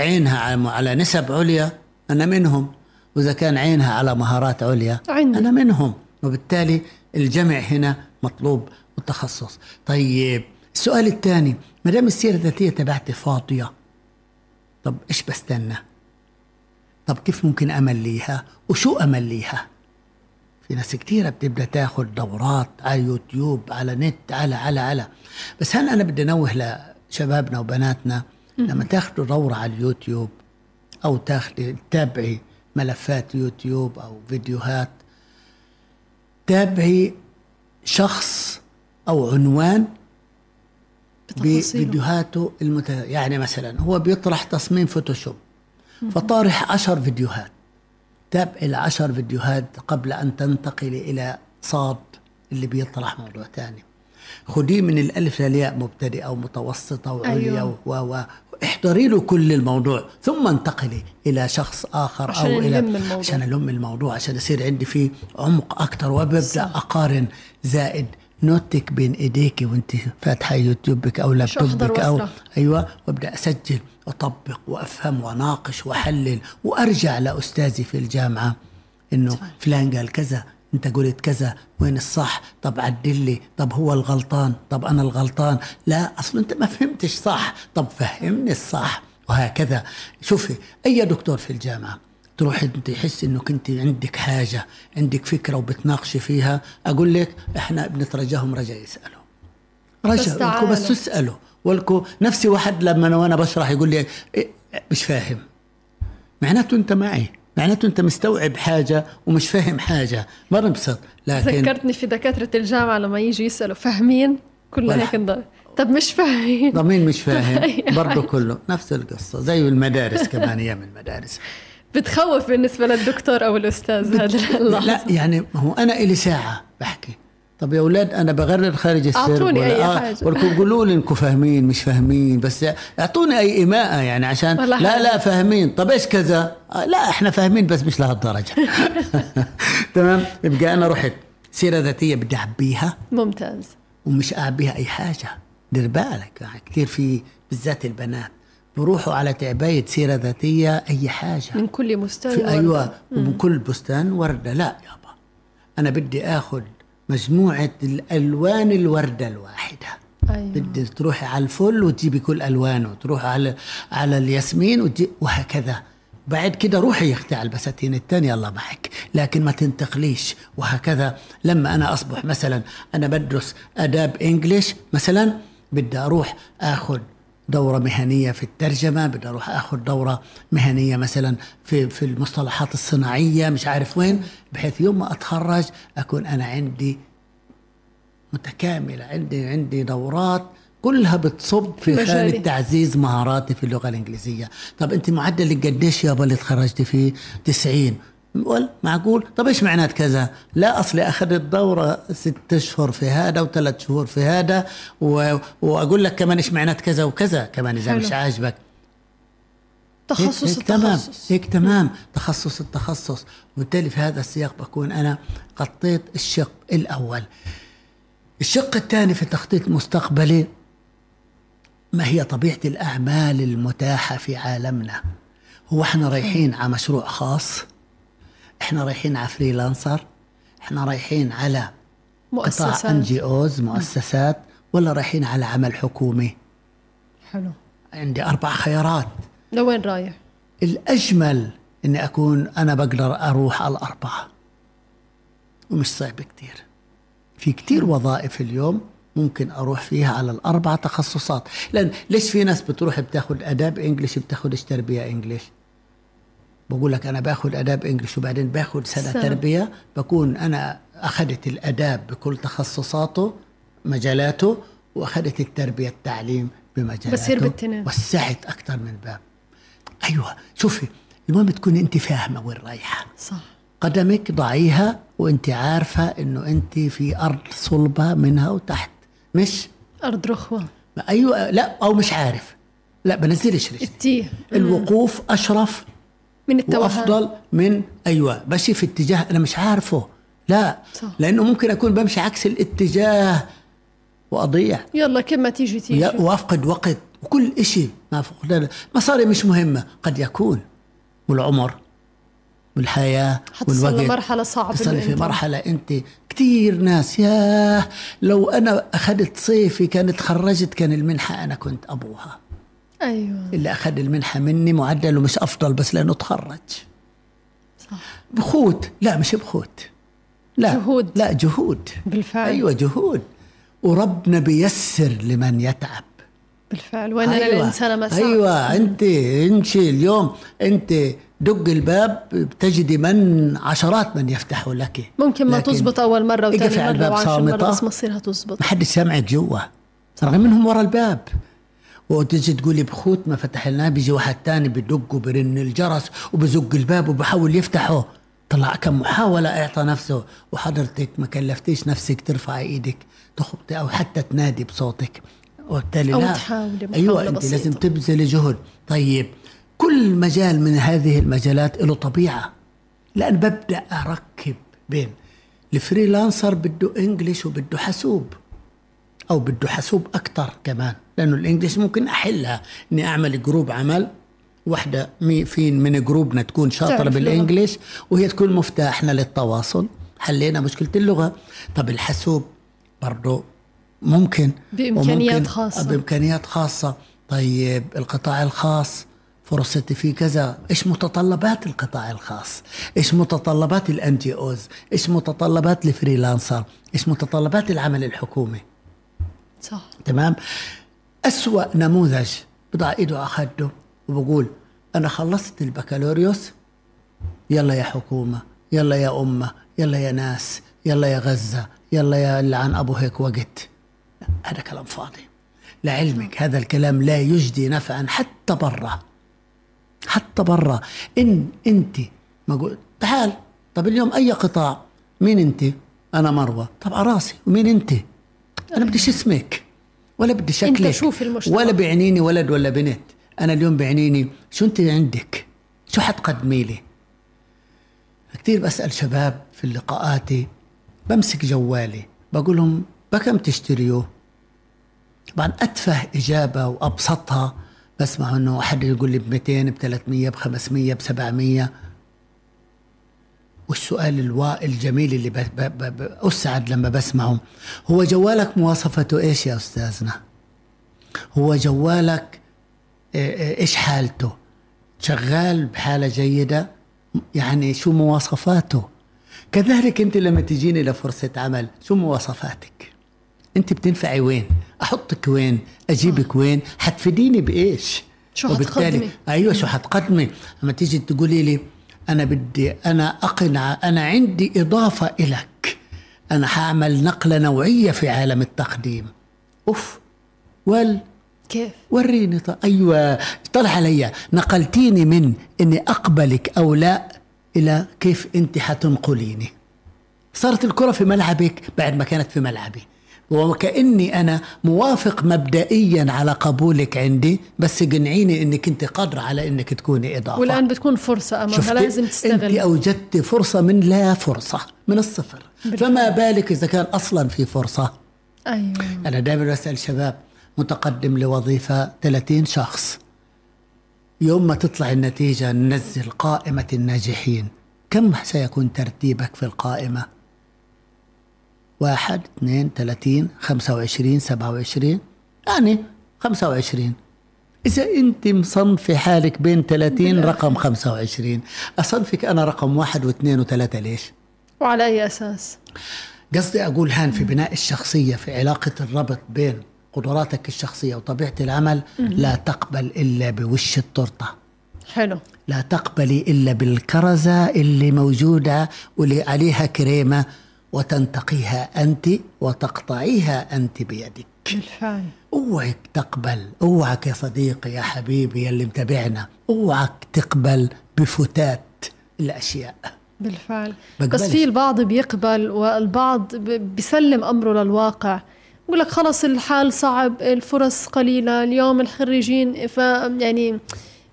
عينها على- على نسب عليا أنا منهم. وإذا كان عينها على مهارات عليا عندي. أنا منهم. وبالتالي الجمع هنا مطلوب والتخصص طيب السؤال الثاني ما دام السيرة الذاتية تبعتي فاضية طب إيش بستنى؟ طب كيف ممكن أمليها؟ وشو أمليها؟ في ناس كتيرة بتبدأ تاخد دورات على يوتيوب على نت على على على. بس هل أنا بدي أنوه لشبابنا وبناتنا؟ لما تاخدوا دورة على اليوتيوب أو تاخدي تتابعي ملفات يوتيوب أو فيديوهات تابعي شخص أو عنوان. بفيديوهاته المت... يعني مثلا هو بيطرح تصميم Photoshop فطارح عشر فيديوهات تابع العشر فيديوهات قبل أن تنتقل إلى صاد اللي بيطرح موضوع تاني خديه من الألف للياء مبتدئة ومتوسطة وعليا أيوة. و و احضري له كل الموضوع ثم انتقلي إلى شخص آخر عشان إلى نلم الموضوع. عشان ألم الموضوع عشان يصير عندي فيه عمق أكتر وببدأ صح. أقارن زائد نوتك بين إيديك وأنت فاتحة يوتيوبك أو لابتوبك أو. أيوه وأبدأ أسجل وأطبق وأفهم وأناقش وأحلل وأرجع لأستاذي في الجامعة إنه فلان قال كذا انت قلت كذا وين الصح؟ طب عدل لي طب هو الغلطان؟ طب أنا الغلطان؟ لا أصلا أنت ما فهمتش صح. طب فهمني الصح. وهكذا. شوفي أي دكتور في الجامعة تروح أنت تحس إنك أنت عندك حاجة عندك فكرة وبتناقشي فيها أقول لك إحنا بنترجاهم رجع يسألوا. بس تعالوا. ولكم بس تسالوا ولكم نفسي واحد لما أنا وأنا بشرح يقول لي إيه مش فاهم. معناته أنت معي. معناته انت مستوعب حاجة ومش فاهم حاجة ما نبسط لكن ذكرتني في دكاترة الجامعة لما يجوا يسألوا فاهمين ولا هيك نضل طب مش فاهمين. ضمين مش فاهم. أي برضه. كله نفس القصة زي المدارس كمان أيام المدارس. بتخوف بالنسبة للدكتور أو الأستاذ هذا اللحظة. لا يعني هو أنا إلي ساعة بحكي. طب يا أولاد أنا بغرر خارج السرب أعطوني ولا أي آه حاجة. ولكم قولوا لي انكم فاهمين مش فاهمين بس أعطوني أي ايماءه يعني عشان لا حاجة. لا فاهمين. طب إيش كذا؟ آه لا إحنا فاهمين بس مش لهالدرجة. تمام؟ يبقى أنا رحت سيرة ذاتية بدي أعبيها. ممتاز. ومش أعبيها أي حاجة. دير بالك يعني كثير في بالذات البنات بروحوا على تعباية سيرة ذاتية أي حاجة. من كل وردة. أيوه ومن كل بستان وردة. لا يابا أنا بدي آخذ مجموعة الألوان الوردة الواحدة. أيوة. بدي تروحي على الفل وتجيبي كل ألوانه تروحي على على الياسمين وتجي وهكذا. بعد كده روحي يا أختي على البساتين الثانية الله معك. لكن ما تنتقليش. وهكذا لما أنا أصبح مثلا أنا بدرس آداب إنجليش مثلا بدي أروح اخذ دورة مهنية في الترجمة بدي أروح أخذ دورة مهنية مثلا في في المصطلحات الصناعية مش عارف وين بحيث يوم ما أتخرج أكون أنا عندي متكاملة عندي عندي دورات كلها بتصب في. خانة تعزيز مهاراتي في اللغة الإنجليزية. طب أنت معدلك قديش يابا اللي تخرجتي فيه؟ 90 ولا معقول؟ طب إيش معنات كذا؟ لا اصلي اخذت دوره ست أشهر في هذا وثلاث شهور في هذا و... وأقول لك كمان إيش معنات كذا وكذا كمان إذا. مش عاجبك. تخصص هيك, هيك تمام. التخصص. هيك تمام. تخصص التخصص. وبالتالي في هذا السياق بكون أنا غطيت الشق الأول. الشق الثاني في التخطيط المستقبلي ما هي طبيعة الأعمال المتاحة في عالمنا؟ هو إحنا رايحين على مشروع خاص. إحنا رايحين على فريلانسر إحنا رايحين على قطاع إن مؤسسات جي أوز مؤسسات ولا رايحين على عمل حكومي. حلو. عندي أربع خيارات. لوين رايح؟ الأجمل إني أكون أنا بقدر أروح على الأربعة. ومش صعب كتير. في كتير وظائف اليوم ممكن أروح فيها على الأربع تخصصات. لأن ليش في ناس بتروح بتاخد أداب إنجليش بتاخدش تربية إنجليش؟ بقول لك أنا باخد أداب إنجليش وبعدين باخد سنة, سنة. تربية بكون أنا أخذت الأداب بكل تخصصاته مجالاته وأخذت التربية التعليم بمجالاته بصير بالتنين. وسعت أكثر من باب. أيوه شوفي المهم تكوني أنت فاهمة وين رايحة. صح. قدمك ضعيها وأنت عارفة إنه أنت في أرض صلبة منها وتحت مش؟ أرض رخوة. أيوه لا أو مش عارف. لا بنزلش رجلي. الوقوف أشرف من التوهان. وأفضل من أيوه ماشي في اتجاه أنا مش عارفه. لا. صح. لأنه ممكن أكون بمشي عكس الاتجاه وأضيع. يلا كم ما تيجي. تيجي وأفقد وقت. وكل إشي ما فقدان مصاري مش مهمة. قد يكون. والعمر. والحياة. حتصل والوقت. لمرحلة صعبة تصلي إنه في مرحلة أنت كتير ناس. ياه. لو أنا أخذت صيفي كانت خرجت كان المنحة أنا كنت أبوها. أيوة. اللي أخذ المنحة مني معدله مش أفضل بس لأنه تخرج. بخوت. لا مش بخوت. لا جهود. لا جهود. بالفعل. أيوه جهود. وربنا بيسر لمن يتعب. بالفعل. وان أيوة. الإنسان مسار أيوه. أنت أنت اليوم أنت دق الباب بتجدي من عشرات من يفتحوا لك. ممكن ما تزبط أول مرة وثاني مرة الباب وعشر صامتة. بس مصيرها تزبط. ما حدش سامعك جوا. رغم إنهم ورا الباب. وتجي تقولي بخوت ما فتح لنا بيجي واحد تاني بدق وبرن الجرس وبزق الباب وبحاول يفتحه. طلع كم محاولة أعطى نفسه. وحضرتك ما كلفتيش نفسك ترفع إيدك تخبطي أو حتى تنادي بصوتك. وبالتالي لا. تحاولي أيوه أنت بسيطة. لازم تبذلي جهد. طيب كل مجال من هذه المجالات له طبيعة. لأن ببدأ أركب بين ال freelancer بده English وبده حاسوب. أو بده حاسوب أكثر كمان لأنه ال English ممكن أحلها. إني أعمل group عمل واحدة مي في من جروبنا تكون شاطرة. بال English وهي تكون مفتاحنا للتواصل. حلينا مشكلة اللغة. طب الحاسوب برضه ممكن بإمكانيات وممكن- خاصة. بإمكانيات خاصة. طيب القطاع الخاص فرصتي فيه كذا. إيش متطلبات القطاع الخاص؟ إيش متطلبات ال NGOs إيش متطلبات ال freelancer؟ إيش متطلبات العمل الحكومي؟ صح. تمام؟ أسوأ نموذج بضع إيده على خده وبقول أنا خلصت البكالوريوس؟ يلا يا حكومة يلا يا أمة يلا يا ناس يلا يا غزة يلا يا اللي عن أبو هيك وقت. هذا كلام فاضي. لعلمك هذا الكلام لا يجدي نفعا حتى برا. حتى برا. إن أنت ما قلت تعال طب اليوم أي قطاع؟ مين أنت؟ أنا مروة. طب على رأسي. ومين أنت؟ أنا بديش اسمك ولا بدي شكلك شوف المجتمع. ولا بيعنيني ولد ولا بنت. أنا اليوم بيعنيني شو أنت عندك؟ شو حتقدمي لي؟ كثير بسأل شباب في اللقاءاتي بمسك جوالي بقول لهم بكم تشتريوه؟ طبعا أتفه إجابة وأبسطها بسمع إنه أحد يقول لي ب 200 ب 300 ب 500 ب 700 والسؤال الوا الجميل اللي ب- ب- ب- أسعد لما بسمعه هو جوالك مواصفته إيش يا أستاذنا؟ هو جوالك إيه- إيه- إيش حالته؟ شغال بحالة جيدة؟ يعني شو مواصفاته؟ كذلك أنت لما تجيني لفرصة عمل شو مواصفاتك؟ أنت بتنفعي وين؟ أحطك وين؟ أجيبك وين؟ حتفيديني بإيش؟ شو وبالتالي حتقدمي؟ أيوه شو حتقدمي؟ لما تيجي تقولي لي أنا بدي أنا أقنع أنا عندي إضافة إلك. أنا حأعمل نقلة نوعية في عالم التقديم. أوف. وال. كيف؟ وريني طيب أيوه. طلع علي. نقلتيني من إني أقبلك أو لا إلى كيف أنت حتنقليني. صارت الكرة في ملعبك بعد ما كانت في ملعبي. وكأني أنا موافق مبدئيا على قبولك عندي بس قنعيني أنك أنت قادرة على أنك تكوني إضافة. والآن بتكون فرصة امامها لازم أنت تستغل أوجدت فرصة من لا فرصة من الصفر. فما بالك إذا كان أصلا في فرصة؟ أيوه. أنا دائما بسأل شباب متقدم لوظيفة 30 شخص يوم ما تطلع النتيجة ننزل قائمة الناجحين كم سيكون ترتيبك في القائمة؟ واحد اثنين ثلاثين خمسة وعشرين سبعة وعشرين. يعني خمسة وعشرين. إذا أنت مصنفي حالك بين 30 رقم 25 أصنفك أنا رقم واحد واثنين وثلاثة ليش؟ وعلى أي أساس؟ قصدي أقول هان في بناء الشخصية في علاقة الربط بين قدراتك الشخصية وطبيعة العمل لا تقبل إلا بوش التورتة. حلو. لا تقبلي إلا بالكرزة اللي موجودة واللي عليها كريمة وتنتقيها أنت وتقطعيها أنت بيدك. بالفعل. أوعك تقبل أوعك يا صديقي يا حبيبي يلي متابعنا أوعك تقبل بفتات الأشياء. بالفعل. بقبلش. بس في البعض بيقبل والبعض بيسلم أمره للواقع. بقول لك خلص الحال صعب الفرص قليلة اليوم الخريجين ف يعني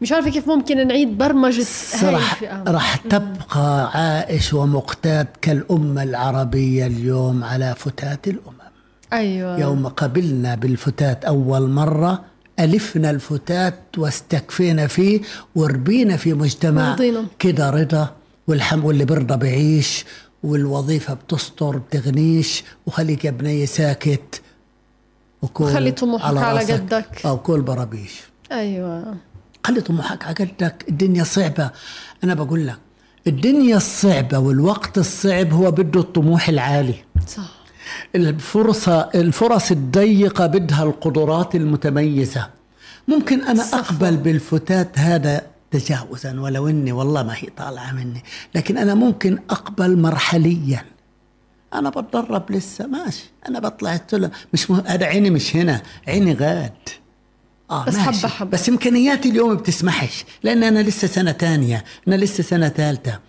مش عارفة كيف ممكن نعيد برمجة الفئة. راح تبقى عائش ومقتات كالأمة العربية اليوم على فتات الأمم. أيوه. يوم قبلنا بالفتات أول مرة ألفنا الفتات واستكفينا فيه وربينا في مجتمع. كده رضا والحم واللي برضى بعيش والوظيفة بتستر بتغنيش وخليك يا بني ساكت وكل وخلي طموحك على راسك قدك. أو كل برابيش أيوه. خلي طموحك قدك الدنيا صعبة. أنا بقول لك الدنيا الصعبة والوقت الصعب هو بده الطموح العالي. صح. الفرصة الفرص الضيقة بدها القدرات المتميزة. ممكن أنا صفا. أقبل بالفتات هذا تجاوزا ولو إني والله ما هي طالعة مني. لكن أنا ممكن أقبل مرحليا. أنا بتدرب لسه. ماشي. أنا بطلع السلم مش مه... هذا عيني مش هنا. عيني غاد. آه بس ماشي. حبة حبة. بس إمكانياتي اليوم بتسمحش لأن أنا لسه سنة تانية أنا لسه سنة ثالثة.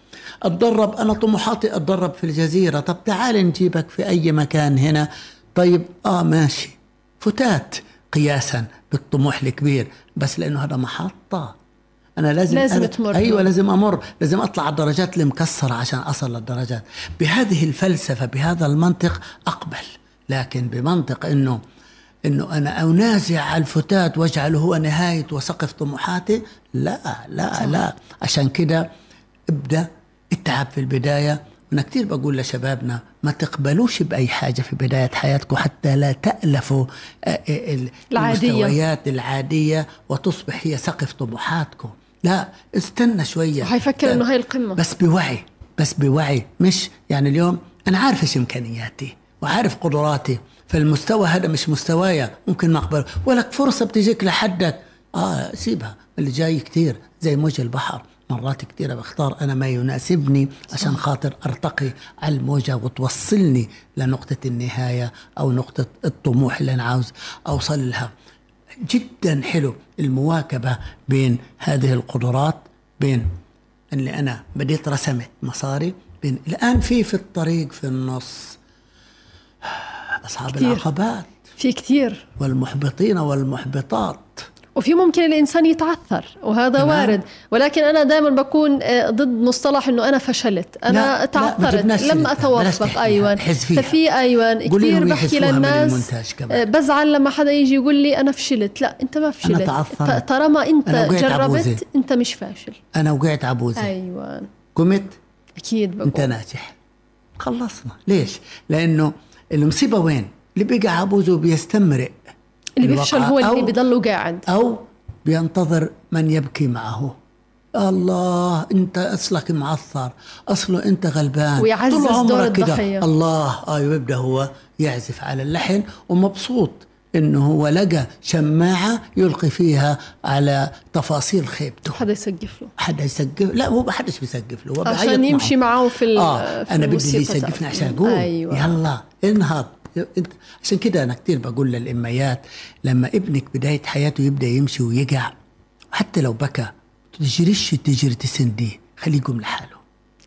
أتدرب أنا طموحاتي أتدرب في الجزيرة. طب تعال نجيبك في أي مكان هنا. طيب آه ماشي. فتات قياسا بالطموح الكبير بس لأنه هذا محطة. أنا لازم لازم أنا تمر. أيوه لازم أمر. لازم أطلع على الدرجات المكسرة عشان أصل للدرجات. بهذه الفلسفة بهذا المنطق أقبل لكن بمنطق إنه إنه أنا أنازع على الفتات وأجعله هو نهاية وسقف طموحاتي؟ لا لا صح. لا. عشان كده ابدأ التعب في البداية. أنا كثير بقول لشبابنا ما تقبلوش بأي حاجة في بداية حياتكم حتى لا تألفوا آه، آه، ال- العادية. المستويات العادية وتصبح هي سقف طموحاتكم. لا استنى شوية. وحيفكر إنه هاي القمة. بس بوعي بس بوعي. مش يعني اليوم أنا عارف إيش إمكانياتي. وعارف قدراتي فالمستوى هذا مش مستوايا ممكن ما أقبل. ولك فرصة بتجيك لحدك. آه سيبها. اللي جاي كتير زي موج البحر. مرات كثيرة بختار أنا ما يناسبني عشان خاطر أرتقي على الموجة وتوصلني لنقطة النهاية أو نقطة الطموح اللي أنا عاوز أوصل لها. جدا حلو المواكبة بين هذه القدرات بين اللي أنا بديت رسمت مصاري بين الآن في في الطريق في النص. أصحاب كتير. العقبات. في كتير. والمحبطين والمحبطات. وفي ممكن الإنسان يتعثر وهذا تمام. وارد. ولكن أنا دائما بكون آه، ضد مصطلح إنه أنا فشلت. لا، أنا لا، تعثرت. جبناش لم اتوفق. أيوه. ففي أيوه كثير بحكي للناس. آه، بزعل لما حدا يجي يقول لي أنا فشلت. لا أنت ما فشلت. تعثرت. ط- طالما أنت أنا وقعت عبوزة. جربت أنت مش فاشل. أنا وقعت عبوزة. أيوه. قمت؟ أكيد بقول. أنت ناجح. خلصنا. ليش؟ لأنه المصيبه وين؟ اللي بقى عبوزه بيستمرئ اللي بيفشل هو اللي بيضله قاعد أو بينتظر من يبكي معه. الله أنت أصلك معثر. أصله أنت غلبان. ويعزز طول عمرك دور كده. الضحية. الله أيوه يبدأ هو يعزف على اللحن ومبسوط. إنه هو لقى شماعة يلقي فيها على تفاصيل خيبته. حدا يسقف له. حدا يسقف لا هو ما حدش بيسقف له. عشان. يمشي معه. في ال- آه في أنا بدي يسقفني. عشان أقول. أيوة. يلا انهض. عشان كده أنا كتير بقول للإميات لما ابنك بداية حياته يبدأ يمشي ويقع حتى لو بكى تجريش تجري تسنديه؟ خليه يقوم لحاله.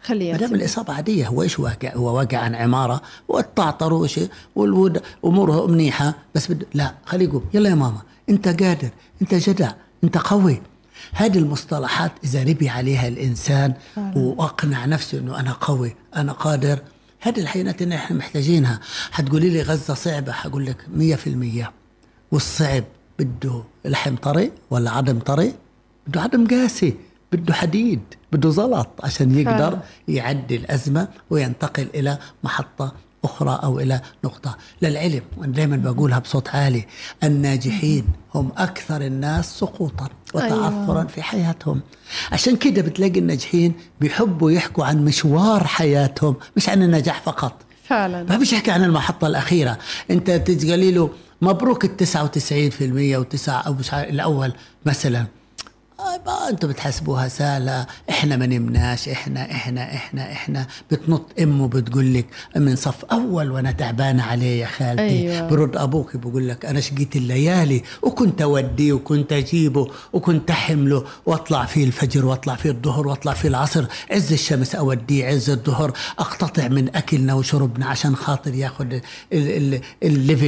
خليه ما دام. الإصابة عادية هو إيش واقع؟ هو واقع عن عمارة والطعطر وشيء والود اموره منيحة بس بد... لا خليه يقوم. يلا يا ماما أنت قادر أنت جدع أنت قوي. هذه المصطلحات إذا ربي عليها الإنسان وأقنع نفسه إنه أنا قوي أنا قادر هذه الحينات اللي إحنا محتاجينها. حتقولي لي غزة صعبة حقول لك 100% والصعب بده لحم طري ولا عدم طري؟ بده عدم قاسي. بده حديد بده زلط عشان يقدر. يعدي الأزمة وينتقل إلى محطة أخرى أو إلى نقطة. للعلم وأنا دائما بقولها بصوت عالي الناجحين هم أكثر الناس سقوطا وتعثرا أيوة. في حياتهم. عشان كده بتلاقي الناجحين بيحبوا يحكوا عن مشوار حياتهم مش عن النجاح فقط. فعلا. ما بيش يحكي عن المحطة الأخيرة. أنت تقولي له مبروك ال 99% وتسعة أو الأول مثلا. ما أنتم بتحسبوها سهلة. إحنا ما نمناش إحنا إحنا إحنا إحنا. بتنط امه بتقول لك من صف أول وأنا تعبانة عليه يا خالتي. أيوة. برد أبوك بقول لك أنا شقيت الليالي وكنت أوديه وكنت أجيبه وكنت أحمله وأطلع فيه الفجر وأطلع فيه الظهر وأطلع فيه العصر. عز الشمس أوديه عز الظهر. أقتطع من أكلنا وشربنا عشان خاطر ياخذ ال- ال- الليفل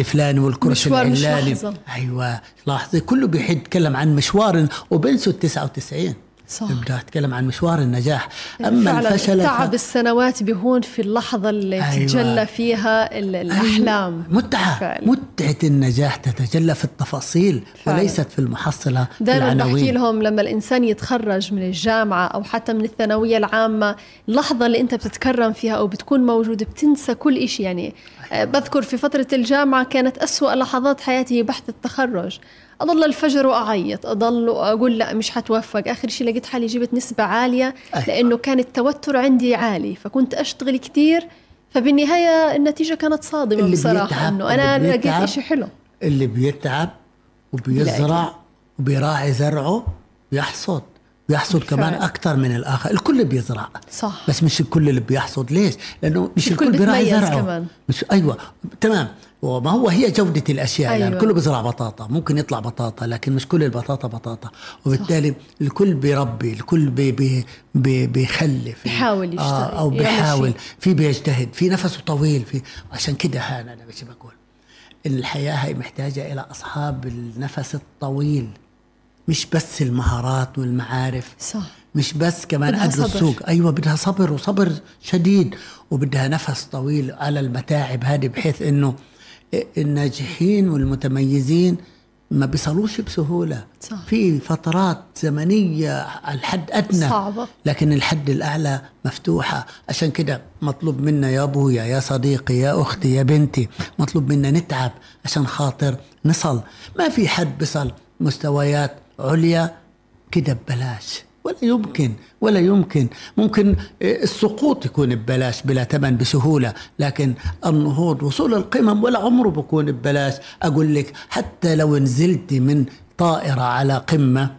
الفلاني والكرسي العلاني. أيوه لاحظي. كله بيحب يتكلم عن مشوار وبنسوا ال 99 صح. يبدا يتكلم عن مشوار النجاح أما فعلا الفشل ف- تعب السنوات بيهون في اللحظة اللي أيوة. تتجلى فيها ال- الأحلام متعة فعلا. متعة النجاح تتجلى في التفاصيل فعلا. وليست في المحصلة في دائما بحكي لهم لما الإنسان يتخرج من الجامعة أو حتى من الثانوية العامة اللحظة اللي أنت بتتكرم فيها أو بتكون موجود بتنسى كل شيء يعني آه، بذكر في فترة الجامعة كانت أسوأ لحظات حياتي هي بحث التخرج أضل الفجر وأعيط أضل أقول لا مش حتوفق. آخر شيء لقيت حالي جبت نسبة عالية أيوة. لأنه كان التوتر عندي عالي فكنت أشتغل كتير فبالنهاية النتيجة كانت صادمة اللي بصراحة بيتعب- إنه أنا اللي لقيت إشي حلو. اللي بيتعب وبيزرع وبيراعي زرعه بيحصد. بيحصد بالفعل. كمان أكثر من الآخر. الكل بيزرع. صح. بس مش الكل اللي بيحصد. ليش؟ لأنه مش الكل الكل بيراعي زرعه. كمان. مش أيوه تمام. وما هو هي جودة الأشياء أيوة. يعني الكل بيزرع بطاطا ممكن يطلع بطاطا لكن مش كل البطاطا بطاطا وبالتالي صح. الكل بيربي الكل بي بي بي بيخلف بيحاول يشتغل، آه أو بيحاول. في بيجتهد في نفسه طويل في عشان كده أنا مش بقول إن الحياة هي محتاجة إلى أصحاب النفس الطويل مش بس المهارات والمعارف صح مش بس كمان صبر. السوق أيوه بدها صبر وصبر شديد وبدها نفس طويل على المتاعب هذه بحيث إنه الناجحين والمتميزين ما بيصلوش بسهولة صح. في فترات زمنية على الحد أدنى صعبة. لكن الحد الأعلى مفتوحة عشان كده مطلوب منا يا ابويا يا صديقي يا أختي يا بنتي مطلوب منا نتعب عشان خاطر نصل ما في حد بصل مستويات عليا كده ببلاش ولا يمكن ولا يمكن. ممكن السقوط يكون ببلاش بلا ثمن بسهولة لكن النهوض وصول القمم ولا عمره بكون ببلاش. أقول لك حتى لو نزلتي من طائرة على قمة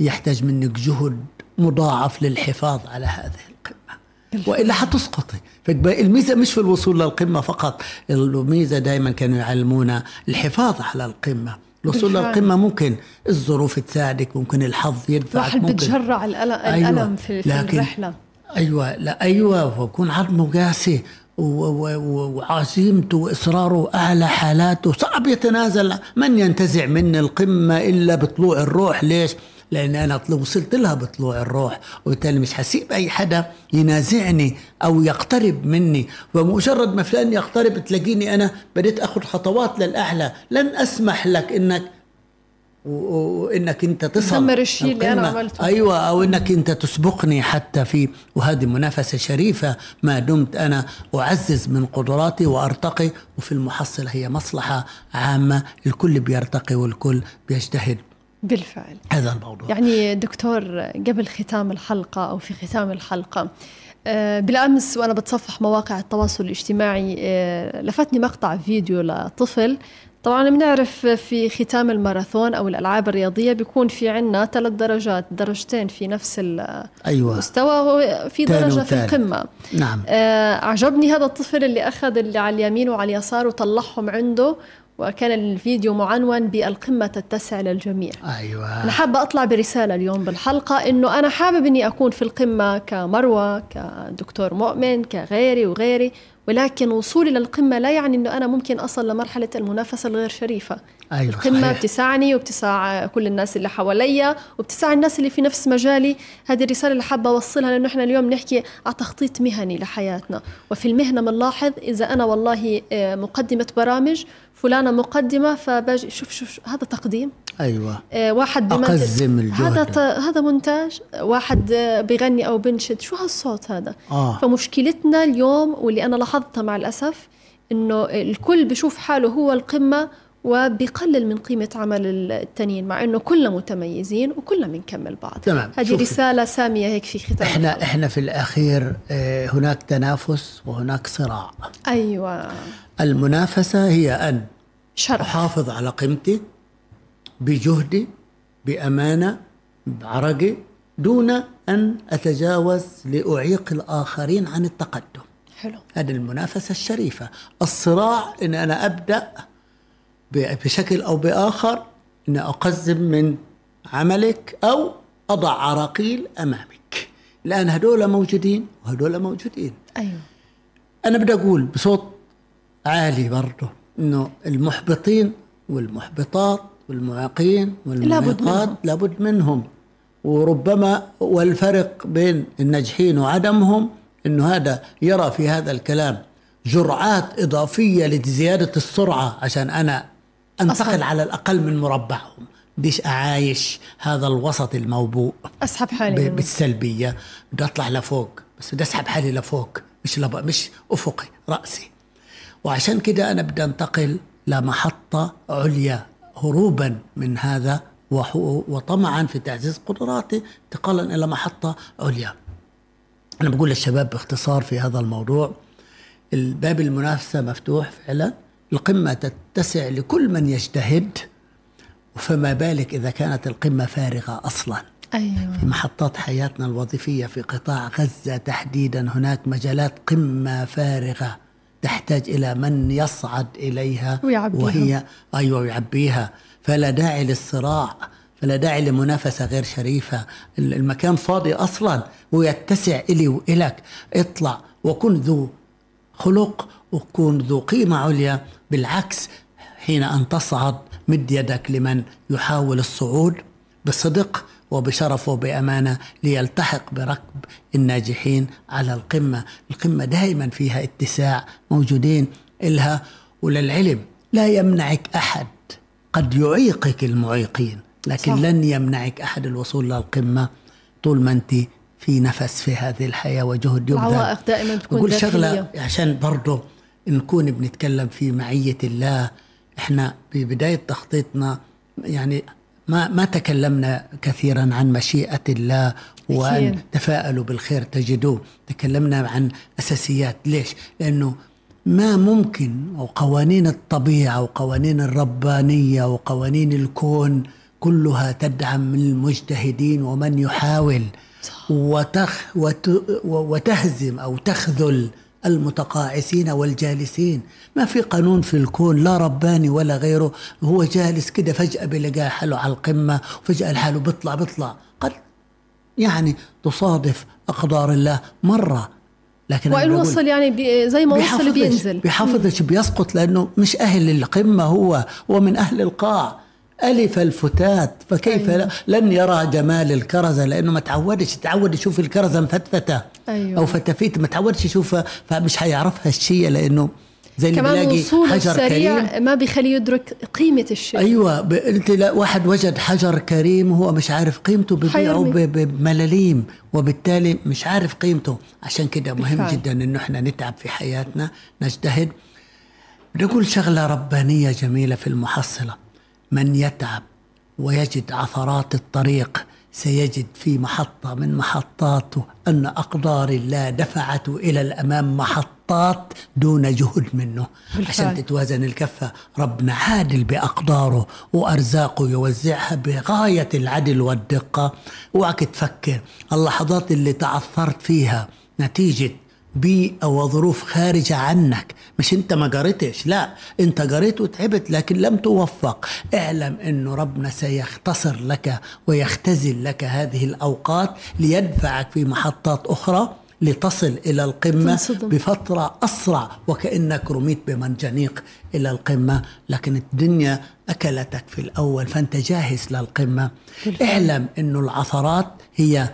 يحتاج منك جهد مضاعف للحفاظ على هذه القمة. وإلا حتسقطي. فالميزه مش في الوصول للقمة فقط الميزة دائما كانوا يعلمونا الحفاظ على القمة. الوصول. للقمة ممكن الظروف تساعدك ممكن الحظ يدفعك الواحد بتجرع الألم, الألم في, في لكن الرحلة. أيوه لا أيوه ويكون عظمه قاسي وعزيمته وإصراره أعلى حالاته. صعب يتنازل من ينتزع مني القمة إلا بطلوع الروح؟ ليش؟ لأن أنا وصلت لها بطلوع الروح. وبالتالي مش حسيب أي حدا ينازعني أو يقترب مني. ومجرد ما فلان يقترب تلاقيني أنا بديت آخذ خطوات للاعلى لن أسمح لك إنك وإنك أنت تصل تدمر الشيء اللي القمة. عملته. أيوه أو إنك أنت تسبقني حتى في وهذه منافسة شريفة. ما دمت أنا أعزز من قدراتي وأرتقي. وفي المحصله هي مصلحة عامة. الكل بيرتقي والكل بيجتهد. بالفعل. هذا الموضوع. يعني دكتور قبل ختام الحلقة أو في ختام الحلقة آه، بالأمس وأنا بتصفح مواقع التواصل الاجتماعي آه، لفتني مقطع فيديو لطفل. طبعا بنعرف في ختام الماراثون أو الألعاب الرياضية بيكون في عنا ثلاث درجات درجتين في نفس المستوى وفي تاني درجة في. القمة. نعم. آه، أعجبني هذا الطفل اللي أخذ اللي على اليمين وعلى اليسار وطلعهم عنده وكان الفيديو معنون بالقمة تتسع للجميع. أيوه. أنا حابة أطلع برسالة اليوم بالحلقة إنه أنا حابب إني أكون في القمة كمروة كدكتور مؤمن كغيري وغيري ولكن وصولي للقمة لا يعني إنه أنا ممكن أصل لمرحلة المنافسة الغير شريفة. أيوه القمة صحيح. بتسعني وبتسع كل الناس اللي حواليا وبتسع الناس اللي في نفس مجالي. هذه الرسالة اللي حابة أوصلها لأنه إحنا اليوم نحكي على تخطيط مهني لحياتنا. وفي المهنة بنلاحظ إذا أنا والله آه، مقدمة برامج فلانة مقدمة فباجي شوف شوف, هذا تقديم. أيوه. آه، واحد أقزم الجهد. هذا ت- هذا مونتاج. واحد آه، بيغني أو بنشد شو هالصوت هذا؟ آه. فمشكلتنا اليوم واللي أنا لاحظتها مع الأسف إنه الكل بشوف حاله هو القمة وبيقلل من قيمة عمل التانيين مع إنه كلنا متميزين وكلنا بنكمل بعض. تمام. هذه شوفي. رسالة سامية هيك في ختام إحنا الحلقة. إحنا في الأخير آه، هناك تنافس وهناك صراع. أيوه. المنافسة هي أن شرف. أحافظ على قيمتي بجهدي بأمانة بعرقي دون أن أتجاوز لأعيق الآخرين عن التقدم. حلو. هذه المنافسة الشريفة. الصراع أن أنا أبدأ بشكل أو بآخر أن أقزم من عملك أو أضع عراقيل أمامك. لأن هدول موجودين وهدول موجودين. أيوه. أنا بدي أقول بصوت عالي برضه إنه المحبطين والمحبطات والمعاقين والمعيقات منهم. لابد منهم. وربما والفرق بين الناجحين وعدمهم إنه هذا يرى في هذا الكلام جرعات إضافية لزيادة السرعة عشان أنا أنتقل أصلاً. على الأقل من مربعهم بديش أعايش هذا الوسط الموبوء اسحب حالي. بالسلبية بدي أطلع لفوق بس بدي أسحب حالي لفوق مش لب... مش أفقي رأسي وعشان كده أنا بدي أنتقل لمحطة عليا هروبا من هذا وطمعا في تعزيز قدراتي انتقالا إلى محطة عليا أنا بقول للشباب باختصار في هذا الموضوع الباب المنافسة مفتوح فعلا القمة تتسع لكل من يجتهد فما بالك إذا كانت القمة فارغة أصلا. أيوة. في محطات حياتنا الوظيفية في قطاع غزة تحديدا هناك مجالات قمة فارغة تحتاج إلى من يصعد إليها ويعبيها. وهي أيوة ويعبيها. فلا داعي للصراع فلا داعي لمنافسة غير شريفة. المكان فاضي أصلا ويتسع إلي وإلك. اطلع وكن ذو خلق وكن ذو قيمة عليا. بالعكس حين أن تصعد مد يدك لمن يحاول الصعود بصدق وبشرف وبأمانة ليلتحق بركب الناجحين على القمة القمة دائما فيها اتساع موجودين إلها وللعلم لا يمنعك أحد قد يعيقك المعيقين لكن صح. لن يمنعك أحد الوصول للقمة طول ما أنت في نفس في هذه الحياة وجهد يبذل العوائق دائما تكون. شغلة عشان برضه نكون بنتكلم في معية الله. إحنا ببداية تخطيطنا يعني ما ما تكلمنا كثيرا عن مشيئة الله وأن. تفاءلوا بالخير تجدوه. تكلمنا عن أساسيات. ليش؟ لأنه ما ممكن وقوانين الطبيعة وقوانين الربانية وقوانين الكون كلها تدعم المجتهدين ومن يحاول. وتخ وت وتهزم أو تخذل المتقاعسين والجالسين. ما في قانون في الكون لا رباني ولا غيره. هو جالس كده فجأة بلقاه حاله على القمة وفجأة الحاله بيطلع بيطلع. قد يعني تصادف أقدار الله مرة. لكن وإن وصل يعني بي زي ما وصل بينزل. بيحافظش بيسقط لأنه مش أهل القمة هو هو من أهل القاع. ألف الفتات فكيف أيوة. لن يرى جمال الكرزة لأنه ما تعودش تعود يشوف الكرزة مفتفتة. أيوة. أو فتافيت ما تعودش يشوفها فمش حيعرفها الشيء لأنه زي اللي وصوله حجر السريع كريم. ما بيخليه يدرك قيمة الشيء. أيوه ب... أنت لا واحد وجد حجر كريم وهو مش عارف قيمته ببيعه ب... بملاليم وبالتالي مش عارف قيمته. عشان كده مهم بالفعل. جدا إنه إحنا نتعب في حياتنا نجتهد. بدي أقول شغلة ربانية جميلة في المحصلة. من يتعب ويجد عثرات الطريق سيجد في محطة من محطاته أن أقدار الله دفعته إلى الأمام محطات دون جهد منه بالفعل. عشان تتوازن الكفة ربنا عادل بأقداره وأرزاقه يوزعها بغاية العدل والدقة اوعك تفكر اللحظات اللي تعثرت فيها نتيجة بيئة وظروف خارجة عنك. مش أنت ما قريتش لا. أنت قريت وتعبت لكن لم توفق. اعلم انه ربنا سيختصر لك ويختزل لك هذه الأوقات ليدفعك في محطات أخرى لتصل إلى القمة تنصدم. بفترة أسرع وكأنك رميت بمنجنيق إلى القمة. لكن الدنيا أكلتك في الأول فأنت جاهز للقمة. بالفعل. اعلم انه العثرات هي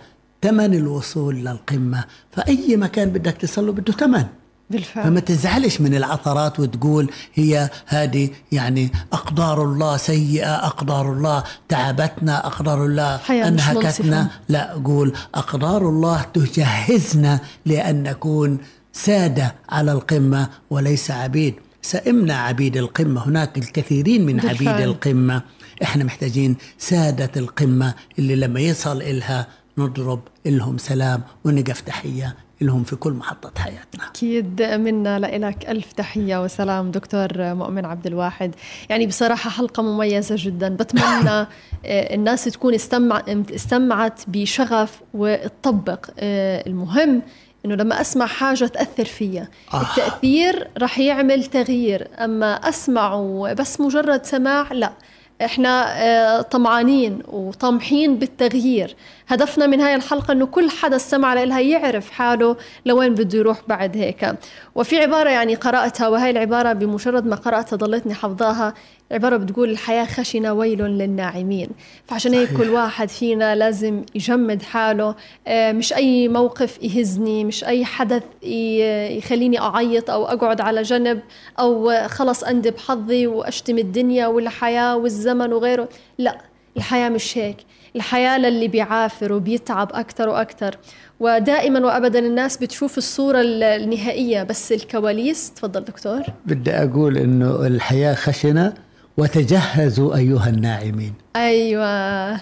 ثمن الوصول للقمة. فأي مكان بدك تصله بده ثمن. بالفعل. فما تزعلش من العثرات وتقول هي هذه يعني أقدار الله سيئة أقدار الله تعبتنا أقدار الله أنهكتنا. لا قول أقدار الله تجهزنا لأن نكون سادة على القمة وليس عبيد. سئمنا عبيد القمة. هناك الكثيرين من بالفعل. عبيد القمة. إحنا محتاجين سادة القمة اللي لما يصل إلها نضرب لهم سلام ونقف تحية لهم في كل محطة حياتنا. أكيد منا لك ألف تحية وسلام دكتور مؤمن عبد الواحد. يعني بصراحة حلقة مميزة جدا. بتمنى آه، الناس تكون استمع استمعت بشغف وتطبق آه، المهم إنه لما أسمع حاجة تأثر فيا. آه. التأثير رح يعمل تغيير. أما أسمع بس مجرد سماع لا. إحنا آه، طمعانين وطامحين بالتغيير. هدفنا من هاي الحلقة إنه كل حدا استمع لها يعرف حاله لوين بده يروح بعد هيك. وفي عبارة يعني قرأتها وهي العبارة بمجرد ما قرأتها ضلتني حافظاها. العباره بتقول الحياة خشنة ويل للناعمين. فعشان هيك. كل واحد فينا لازم يجمد حاله. آه، مش أي موقف يهزني مش أي حدث يخليني أعيط أو أقعد على جنب آه، خلص أندب حظي وأشتم الدنيا والحياة والزمن وغيره. لا الحياة مش هيك. الحياة للي بيعافر وبيتعب أكثر وأكثر ودائما وأبدا الناس بتشوف الصورة النهائية بس الكواليس. تفضل دكتور. بدي أقول أنه الحياة خشنة وتجهزوا أيها الناعمين. أيوة.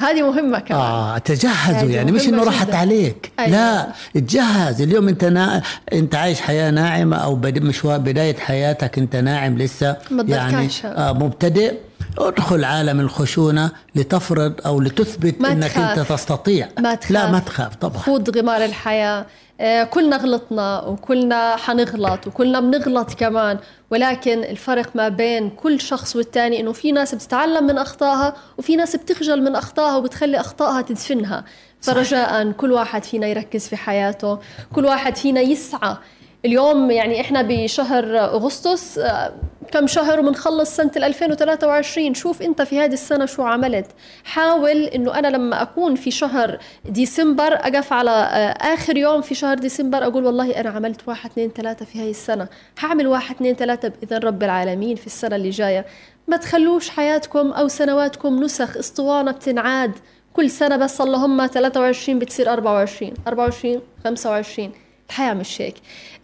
هذه مهمة كمان. آه تجهزوا يعني مش إنه راحت عليك. أيوة. لا تجهز اليوم أنت نا... أنت عايش حياة ناعمة أو بد... مشوار بداية حياتك أنت ناعم لسه. يعني آه مبتدئ. ادخل عالم الخشونة لتفرض أو لتثبت ما أنك تخاف. أنت تستطيع. ما تخاف. لا ما تخاف. طبعا. خوض غمار الحياة. آه، كلنا غلطنا وكلنا حنغلط وكلنا بنغلط كمان. ولكن الفرق ما بين كل شخص والتاني إنه في ناس بتتعلم من أخطائها وفي ناس بتخجل من أخطائها وبتخلي أخطائها تدفنها. فرجاء كل واحد فينا يركز في حياته. كل واحد فينا يسعى اليوم يعني إحنا بشهر أغسطس آه، كم شهر ومنخلص سنة 2023 شوف أنت في هذه السنة شو عملت. حاول إنه أنا لما أكون في شهر ديسمبر أقف على آه، آخر يوم في شهر ديسمبر أقول والله أنا عملت واحد اثنين ثلاثة في هاي السنة. هعمل واحد اثنين ثلاثة بإذن رب العالمين في السنة اللي جاية. ما تخلوش حياتكم أو سنواتكم نسخ أسطوانة بتنعاد. كل سنة بس اللهم 23 بتصير 24 24 25 الحياة مش هيك.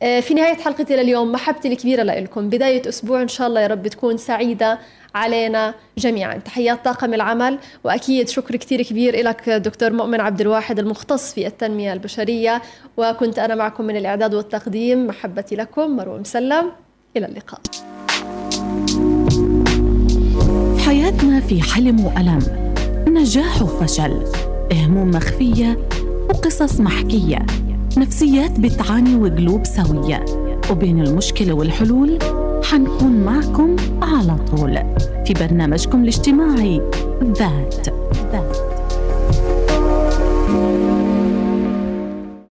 آه، في نهاية حلقتي لليوم محبتي الكبيرة لكم بداية أسبوع إن شاء الله يا رب تكون سعيدة علينا جميعا. تحيات طاقم العمل وأكيد شكر كثير كبير لك دكتور مؤمن عبد الواحد المختص في التنمية البشرية. وكنت أنا معكم من الإعداد والتقديم محبتي لكم مروة مسلم. إلى اللقاء. في حياتنا في حلم وألم. نجاح وفشل. هموم مخفية وقصص محكية. نفسيات بتعاني وقلوب سوية. وبين المشكلة والحلول حنكون معكم على طول في برنامجكم الاجتماعي ذات. ذات